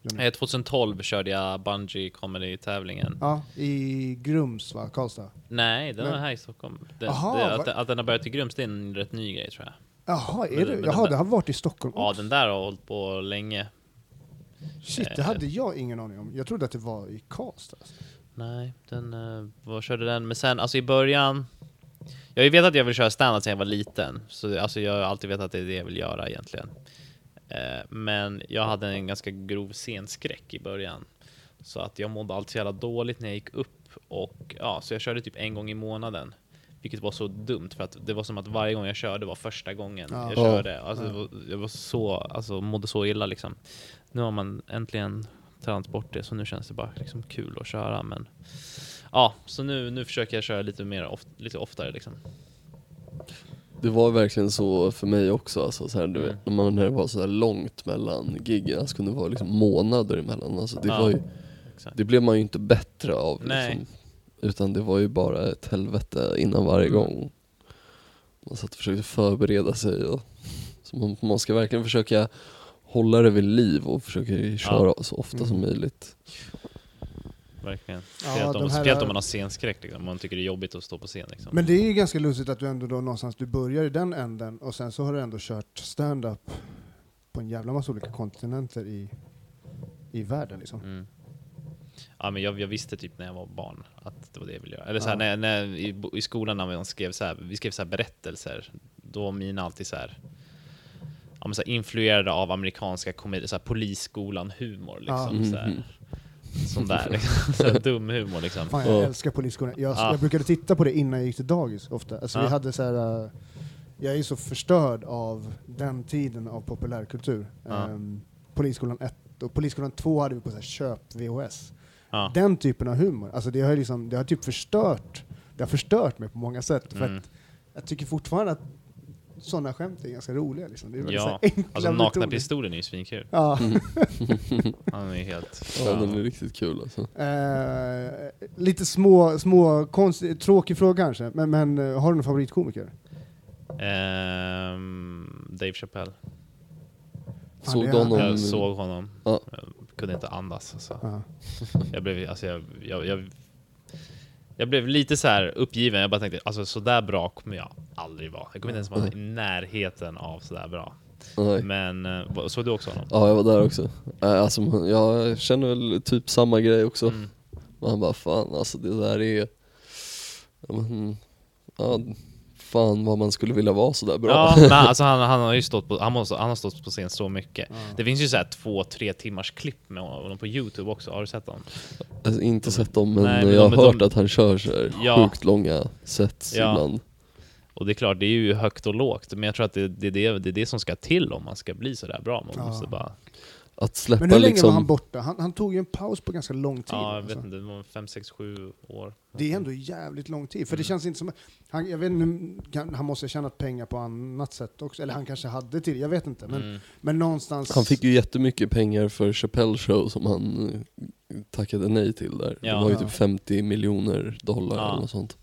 Johnny? Eh, 2012 körde jag Bungee Comedy-tävlingen. Ja, i Grums va, Karlstad? Nej, den Nej. var här i Stockholm. Den, Aha, det, att, att den har börjat i Grums, det är en rätt ny grej tror jag. Jaha, är Men- det? men Jaha, det har varit i Stockholm Ja, också? den där har hållit på länge. Shit, det hade jag ingen aning om. Jag trodde att det var i Karlstad. alltså. Nej, den uh, var, körde den. Men sen, alltså i början... Jag har ju vetat att jag vill köra standard sedan jag var liten. Så alltså, jag har alltid vetat att det är det jag vill göra egentligen. Eh, men jag hade en ganska grov scenskräck i början. Så att jag mådde alltid så jävla dåligt när jag gick upp. Och ja, så jag körde typ en gång i månaden. Vilket var så dumt för att det var som att varje gång jag körde var första gången Ja. jag Ja. körde. Alltså, det var, jag var så, alltså, mådde så illa liksom. Nu har man äntligen tränat bort det så nu känns det bara liksom kul att köra men ja, så nu, nu försöker jag köra lite mer of, lite oftare liksom. Det var verkligen så för mig också, alltså, så här, du Mm. vet, när, man, när det var så här långt mellan giggen, alltså kunde vara liksom månader emellan. Alltså, det, Ja, var ju, exakt. det blev man ju inte bättre av. Liksom, utan det var ju bara ett helvete innan varje Mm. gång. Man satt och försökte förbereda sig. Och, så man, man ska verkligen försöka hålla det vid liv och försöka köra så ofta som Mm. möjligt. Verkligen. Ja, Speciellt, de om, speciellt om man har scenskräck, liksom. om man tycker det är jobbigt att stå på scen. Liksom. Men det är ju ganska lustigt att du ändå då någonstans, du börjar i den änden och sen så har du ändå kört stand-up på en jävla massa olika kontinenter i, i världen liksom. Mm. Ja, men jag, jag visste typ när jag var barn att det var det jag ville göra. Eller så här, Ja. när, när, i, i skolan när man skrev så här, vi skrev så här berättelser, då var mina alltid så här, ja, men så här influerade av amerikanska komedier, så här polisskolan-humor. Liksom, Ja. så här. Sån där, liksom. så här, dum humor liksom. Fan jag Ja. älskar Polisskolan. Jag, Ja. jag brukade titta på det innan jag gick till dagis ofta. Alltså vi Ja. hade så här, äh, jag är så förstörd av den tiden av populärkultur. Ja. Ehm, Polisskolan 1 och Polisskolan 2 hade vi på så här köp-VHS. Ja. Den typen av humor, alltså det har, liksom, det har typ förstört, det har förstört mig på många sätt. För Mm. att jag tycker fortfarande att sådana skämt är ganska roliga. Liksom. Det är Ja, alltså nakna pistolen är ju svinkul. Ja. Han är helt... Ja, den är riktigt kul alltså. Eh, lite små, små konst, tråkig fråga kanske, men, men eh, har du någon favoritkomiker? Ehm, Dave Chappelle. Fan, Såg du honom? Jag såg honom. Ja. Jag kunde inte andas. Alltså. Ja. Jag blev, alltså jag, jag, jag, jag blev lite så här uppgiven. Jag bara tänkte, alltså så där bra kommer jag aldrig vara. Jag kommer inte ens vara i närheten av så där bra. Nej. Men eh, såg du också honom? Ja, jag var där också. Äh, Alltså, jag känner väl typ samma grej också. Mm. Man bara fan alltså det där är... Ja, men, ja, fan vad man skulle vilja vara sådär bra. Ja, men alltså han, han har ju stått på, han, måste, han har stått på scen så mycket. Ja. Det finns ju så här två, tre timmars klipp med honom på Youtube också. Har du sett dem? Alltså, inte sett dem men, Nej, men jag har de- hört de- att han kör så här Ja. sjukt långa sets Ja. ibland. Och det är klart, det är ju högt och lågt. Men jag tror att det, det, är det, det är det som ska till om man ska bli så där bra. Man Ja. måste bara... Att släppa Men hur länge liksom... var han borta? Han, han tog ju en paus på ganska lång tid. Ja, jag alltså. vet inte, det var fem, sex, sju år. Det är ändå jävligt lång tid, för det Mm. känns inte som... Han, jag vet inte, han måste ha tjänat pengar på annat sätt också, eller han kanske hade till, jag vet inte. Men, Mm. men någonstans... Han fick ju jättemycket pengar för Chappelle show som han tackade nej till där. Ja. det var ju typ 50 miljoner dollar Ja. eller något sånt.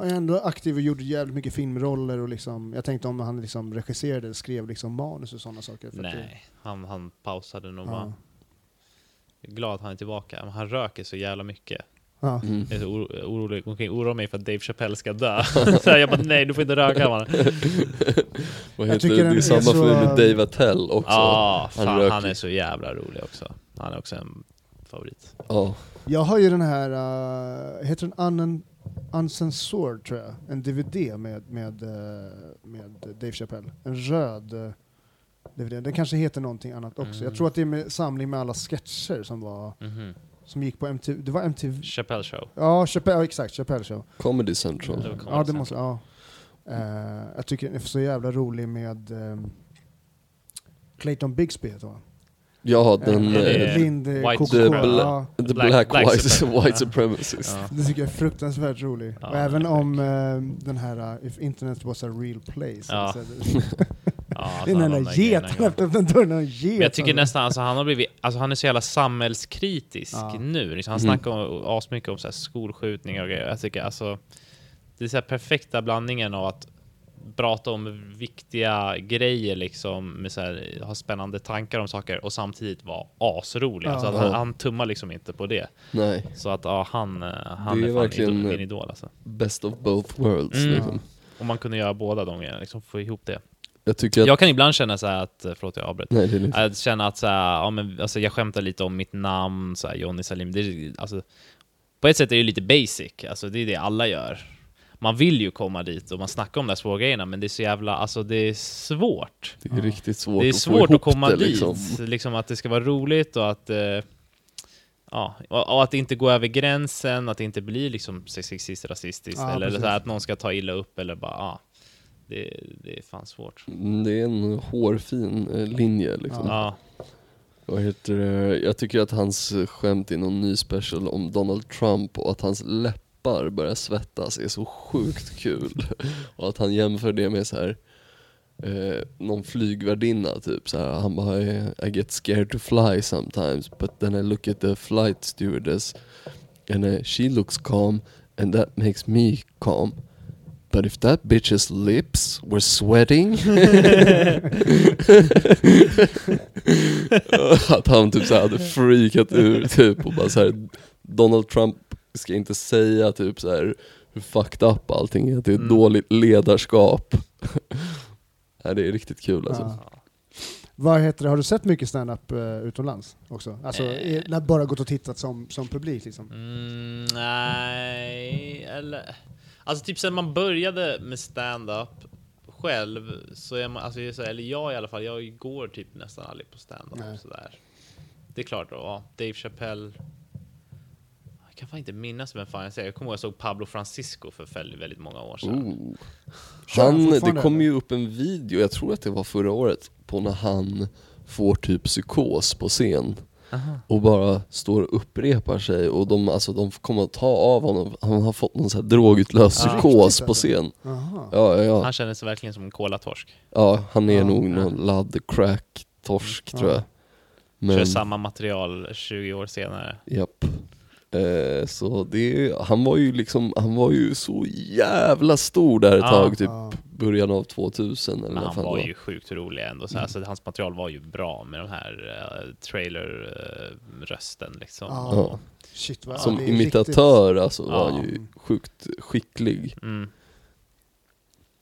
Han är ändå aktiv och gjorde jävligt mycket filmroller och liksom, jag tänkte om han liksom regisserade, skrev liksom manus och sådana saker. för att Nej, han, han pausade nog Det, bara. ja. Är glad att han är tillbaka. Men han röker så jävla mycket. Ja. Mm. Jag är så oro, orolig, omkring, oroar mig för att Dave Chappelle ska dö. så jag bara, nej du får inte röka man. Vad heter det? Det är är samma så- för med Dave Attell också. Ja, Han fan, röker. han är så jävla rolig också. Han är också en favorit. Ja. Jag har ju den här, uh, heter den Un Uncensored tror jag, en DVD med, med, eh, med Dave Chappelle. En röd eh, DVD. Den kanske heter någonting annat också. Mm. Jag tror att det är med samling med alla sketcher som, var, Mhm. som gick på MTV. Det var MTV? Chappelle show. Ja, Chappelle, exakt, Chappelle show. Comedy Central. Det var Comedy Ja, det måste, ja. Eh, jag tycker den är så jävla rolig med um, Clayton Bigsby heter han. Ja, den... Eh, Blind eh, White. Ja, The Black- White, Supremacy. white Supremacist. Ja. Det tycker jag är fruktansvärt rolig. Ja, och även är om eh, den här uh, If Internet was a real place. Ja. Alltså, den där geten öppnar upp den dörren get. Jag tycker alltså. nästan, alltså han har blivit, alltså han är så jävla samhällskritisk Ja. nu. Liksom, han Mm. snackar om, asmycket om så här skolskjutningar och grejer. Jag tycker alltså, det är så här perfekta blandningen av att prata om viktiga grejer liksom, med så här, ha spännande tankar om saker och samtidigt vara asrolig. Ja. Alltså att han, han tummar liksom inte på det. Nej, Så att ja, han, eh, han Det är, är verkligen- min idol alltså. best of both worlds Mm. liksom. Om man kunde göra båda de grejerna, liksom få ihop det. Jag tycker att... Jag kan ibland känna så att, förlåt jag avbröt. Nej. Att känna att så här, ja, men, alltså, jag skämtar lite om mitt namn, så här, Johnny Salim. Det, alltså, på ett sätt är det ju lite basic, alltså, det är det alla gör. Man vill ju komma dit och man snackar om de här svåra grejerna, men det är så jävla, alltså det är svårt. Det är riktigt svårt det är att få svårt ihop att komma det, dit, liksom. liksom. att det ska vara roligt och att eh, Ja, och och att inte går över gränsen, att det inte blir liksom sexistiskt, rasistiskt, Ja, eller så här, att någon ska ta illa upp, eller bara, ja. Det, det är fan svårt. Mm, Det är en hårfin eh, linje liksom. Ja, Vad heter det? Jag tycker att hans skämt i någon ny special om Donald Trump och att hans läpp läppar börjar svettas är så sjukt kul. Och att han jämför det med så här eh, någon flygvärdinna typ så här. Han bara I get scared to fly sometimes but then I look at the flight stewardess and uh, she looks calm and that makes me calm. But if that bitch's lips were sweating Att han typ så hade freakat ur typ och bara så här Donald Trump ska inte säga typ så här hur fucked up allting är, att det är Mm. dåligt ledarskap. Nej, det är riktigt kul alltså. Ja. Vad heter det, har du sett mycket stand-up eh, utomlands också? Alltså, när bara gått och tittat som, som publik liksom? Mm, nej, eller... Alltså typ sen man började med stand-up själv, så är man, alltså, så- eller jag i alla fall, jag går typ nästan aldrig på stand-up sådär. Det är klart då, ja, Dave Chappelle. Kan fan inte minnas vem fan jag säger. Jag kommer ihåg jag såg Pablo Francisco för väldigt, väldigt många år sedan. Kör han det kom ju upp en video, jag tror att det var förra året, på när han får typ psykos på scen. Och bara står och upprepar sig och de, alltså, de kommer att ta av honom, han har fått någon sån här drogutlöst Ja. psykos Riktigt, på alltså? scen. Ja, ja, ja. Han känner sig verkligen som en kolatorsk. ja han är Ja. nog någon ladd crack torsk Ja. tror jag. Kör Men, samma material 20 år senare. japp. Eh, så det, han var ju liksom, han var ju så jävla stor där ett Ja. tag, typ Ja. början av 2000 eller Men han var var. ju sjukt rolig ändå. Så, alltså, hans material var ju bra med de här uh, trailer-rösten liksom. Ja. Ja. Shit, vad, Som imitatör alltså var han ju sjukt skicklig. Mm.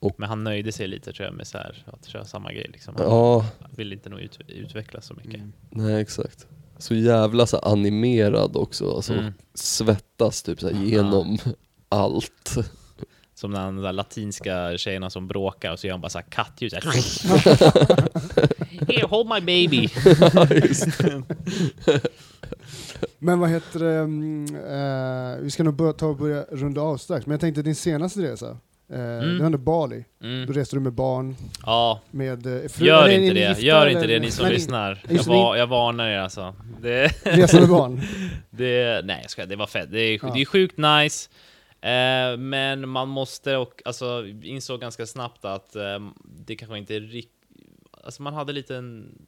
Och- Men han nöjde sig lite tror jag med så här, att köra samma grej. Liksom. Han Ja, ville inte nog ut, utvecklas så mycket. Mm. nej exakt. Så jävla så animerad också, alltså Mm. svettas typ så här genom allt. Som den där latinska tjejerna som bråkar och så gör han bara så här kattljud. så här. Here, hold my baby. Men vad heter det, eh, vi ska nog börja, ta och börja runda av strax, men jag tänkte din senaste resa, eh, det var ändå Bali. Då Mm. reste du med barn, Ja, med eh, fru, gör inte det. gifta, Gör inte det ni som Nej, lyssnar. Jag, det, var, jag varnar er alltså. Det, Resa med barn. det, nej jag skojar, det var fett. Det är, Ja. det är sjukt nice. Eh, men man måste och alltså insåg ganska snabbt att eh, det kanske inte är riktigt... Alltså man hade lite en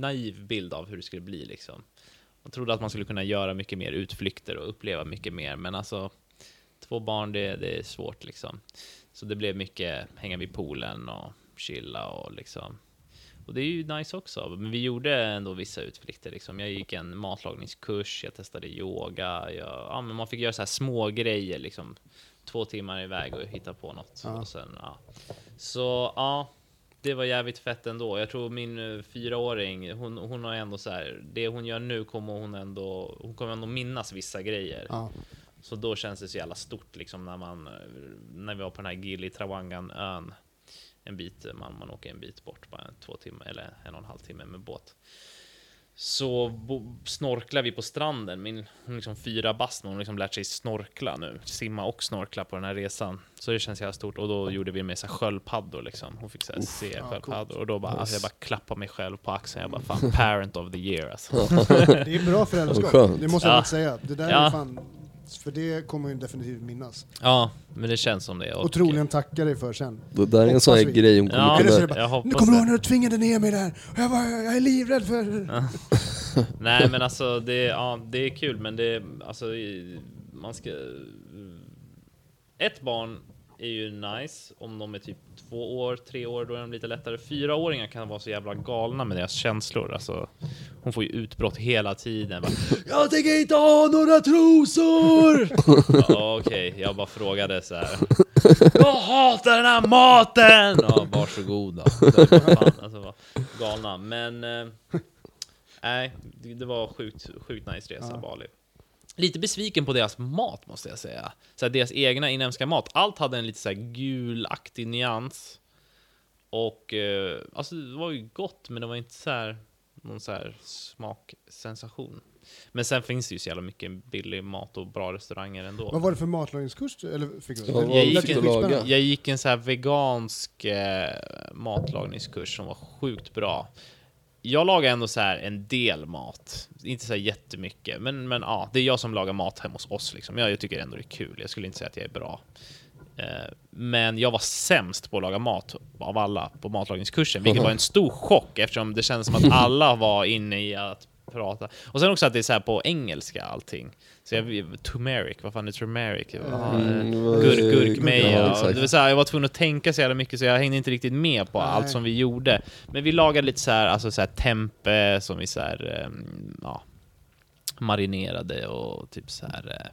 naiv bild av hur det skulle bli liksom. Man trodde att man skulle kunna göra mycket mer utflykter och uppleva mycket mer, men alltså två barn, det, det är svårt liksom. Så det blev mycket hänga vid poolen och chilla och liksom. Och det är ju nice också, men vi gjorde ändå vissa utflykter liksom. Jag gick en matlagningskurs, jag testade yoga, jag, ja, men man fick göra så här små grejer liksom. Två timmar iväg och hitta på något. Ja. Och sen, ja. Så ja, det var jävligt fett ändå. Jag tror min eh, fyraåring, hon, hon har ändå så här, det hon gör nu kommer hon ändå, hon kommer ändå minnas vissa grejer. Ja. Så då känns det så jävla stort liksom när man, när vi var på den här Gili Trawangan ön. En bit, man, man åker en bit bort, bara två timmar eller en och en halv timme med båt. Så bo, snorklar vi på stranden. Min liksom fyra bast, hon har liksom lärt sig snorkla nu. Simma och snorkla på den här resan. Så det känns jävla stort. Och då gjorde vi med så här sköldpaddor liksom. Hon fick så här se ja, sköldpaddor. Och då bara, alltså jag bara klappade mig själv på axeln. Jag bara, fan, parent of the year alltså. Det är bra föräldraskap, det måste jag Ja. säga. Det där Ja. är fan, för det kommer hon definitivt minnas. Ja, men det känns som det. Och, Och troligen tacka dig för sen. Det där är en sån här vi. grej hon kommer Ja, Eller så kunna... bara, jag nu kommer du ihåg när du tvingade ner mig där? Och jag, bara, jag är livrädd för... Nej men alltså det, ja, det är kul men det, alltså man ska... Ett barn är ju nice om de är typ två år, tre år, då är de lite lättare. Fyraåringar kan vara så jävla galna med deras känslor. Alltså, hon får ju utbrott hela tiden. Bara, jag tänker inte ha några trosor! ja, Okej, jag bara frågade så här. Jag hatar den här maten! Ja, varsågod då. Fan, alltså, vad galna. Men... Eh, Nej, det, det var sjukt, sjukt nice resa, Ja. Bali. Lite besviken på deras mat måste jag säga. Så här, deras egna inhemska mat. Allt hade en lite så här gulaktig nyans. Och eh, alltså det var ju gott, men det var inte så här någon så här smaksensation. Men sen finns det ju så jävla mycket billig mat och bra restauranger ändå. Vad var det för matlagningskurs? Eller fick du? Jag, gick en, jag gick en så här vegansk eh, matlagningskurs som var sjukt bra. Jag lagar ändå så här en del mat. Inte så här jättemycket, men, men ja, det är jag som lagar mat hemma hos oss. Liksom. Jag, jag tycker ändå det är kul. Jag skulle inte säga att jag är bra. Eh, men jag var sämst på att laga mat av alla på matlagningskursen, vilket var en stor chock eftersom det kändes som att alla var inne i att prata. Och sen också att det är så här på engelska allting. Så jag, turmeric, vad fan är turmeric? Mm, vad- Gur, gurkmeja. Ja, Ja, exakt. det var så här, jag var tvungen att tänka så jävla mycket så jag hängde inte riktigt med på Nej. allt som vi gjorde. Men vi lagade lite så här, alltså så här tempe som vi så här, ehm, ja, marinerade och typ så här, eh,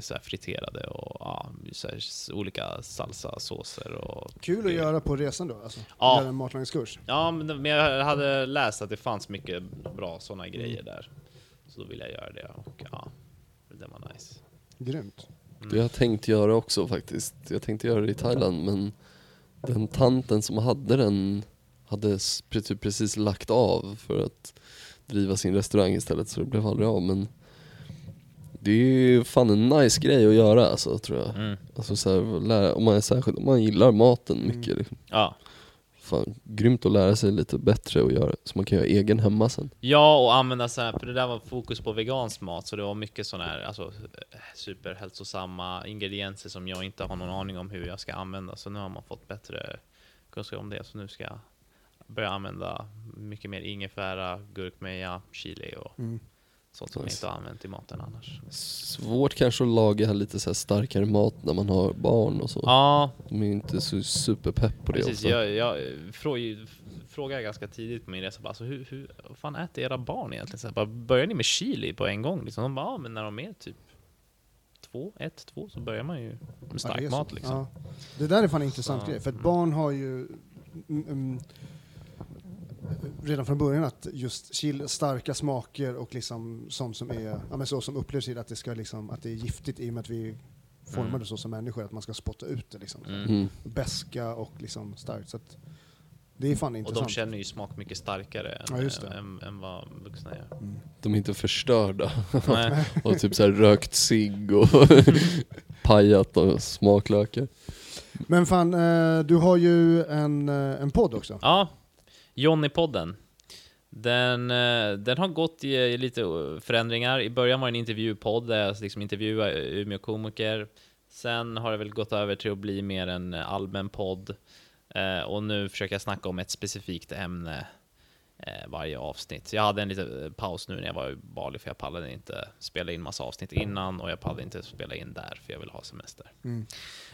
så här friterade och ja, så här, olika salsa-såser och Kul att göra på resan då, alltså. Ja. Göra en matlagningskurs. Ja, men, det- men jag hade läst att det fanns mycket bra sådana grejer där. Så då ville jag göra det och ja, det var nice. Grymt. Det har jag tänkt göra också faktiskt. Jag tänkte göra det i Thailand men den tanten som hade den hade precis lagt av för att driva sin restaurang istället så det blev aldrig av men det är ju fan en nice grej att göra alltså tror jag. Mm. Alltså så här, lära, om man är särskilt, om man gillar maten mycket liksom. Ja. Fan, grymt att lära sig lite bättre och göra så man kan göra egen hemma sen. Ja, och använda så här, för det där var fokus på vegansk mat, så det var mycket sån här, alltså eh, superhälsosamma ingredienser som jag inte har någon aning om hur jag ska använda. Så nu har man fått bättre kunskap om det, så nu ska jag börja använda mycket mer ingefära, gurkmeja, chili och Mm. Sånt som jag Nice. inte har använt i maten annars. Svårt kanske att laga lite så här starkare mat när man har barn och så. Ja, De är ju inte så superpepp på det precis. också. Jag, jag frå, frågade ganska tidigt på min resa, bara, alltså, hur, hur vad fan äter era barn egentligen? Så här, bara, börjar ni med chili på en gång? Liksom? De bara, ja, men när de är typ två, ett, två, så börjar man ju med Ja, det stark är så. mat liksom. Ja. Det där är fan en intressant Så, grej, för att mm. barn har ju mm, mm, redan från början att just chili, starka smaker och liksom sånt som är, ja men så som upplevs i att det ska liksom, att det är giftigt i och med att vi formade Mm. så som människor, att man ska spotta ut det liksom. Mm. Mm. Beska och liksom starkt. Så att det är fan Och intressant. de känner ju smak mycket starkare än, Ja, än, än vad vuxna gör. Mm. De är inte förstörda Nej. och typ så här rökt cigg och pajat och smaklökar. Men fan, eh, du har ju en, eh, en podd också. Ja, Johnny-podden. Den, eh, den har gått i, lite förändringar. I början var det en intervjupodd där jag liksom intervjuade Umeå-komiker. Sen har det väl gått över till att bli mer en allmän podd. Eh, och nu försöker jag snacka om ett specifikt ämne varje avsnitt. Jag hade en liten eh, paus nu när jag var i Bali för jag pallade inte spela in massa avsnitt innan och jag pallade inte spela in där för jag vill ha semester. Mm.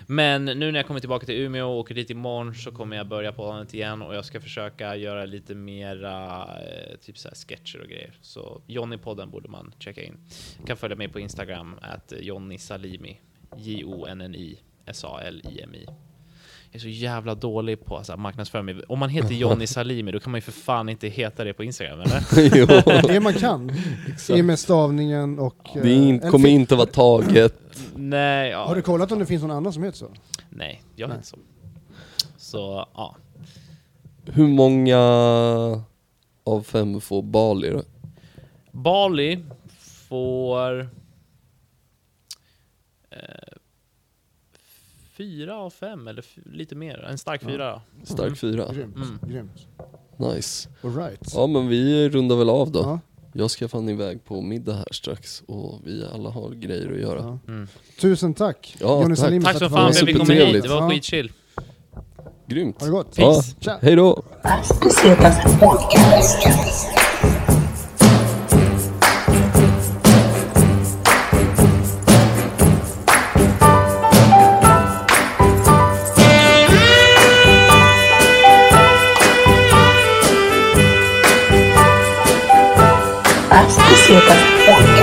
Men nu när jag kommer tillbaka till Umeå och åker dit imorgon så kommer jag börja på det igen och jag ska försöka göra lite mera eh, typ så sketcher och grejer. Så Johnny-podden borde man checka in. Du kan följa mig på Instagram, att Johnny Salimi. J-O-N-N-I S-A-L-I-M-I. Jag är så jävla dålig på att marknadsföra mig. Om man heter Johnny Salimi, då kan man ju för fan inte heta det på Instagram, eller? jo, Det man kan, i och med stavningen och... det är eh, in, eller kommer inte vara taget. Nej, ja. Har du kollat om det finns någon annan som heter så? Nej, jag är Nej. inte så. Så, ja. Hur många av fem får Bali då? Bali får eh, fyra av fem, eller lite mer. En stark Ja. fyra. Stark fyra. Grymt. Mm. Grymt. Nice. All right. Ja men vi rundar väl av då. Ja, Jag ska fan iväg på middag här strax och vi alla har grejer att göra. ja. Mm. Tusen tack, Ja, Johnny tack. Salim, Tack så fan för att vi med. kom hit, det var Ja. skitchill. Grymt. Ha det gott. Ja, Peace. Hej då. Pesetas Podcast. Pesetas Podcast.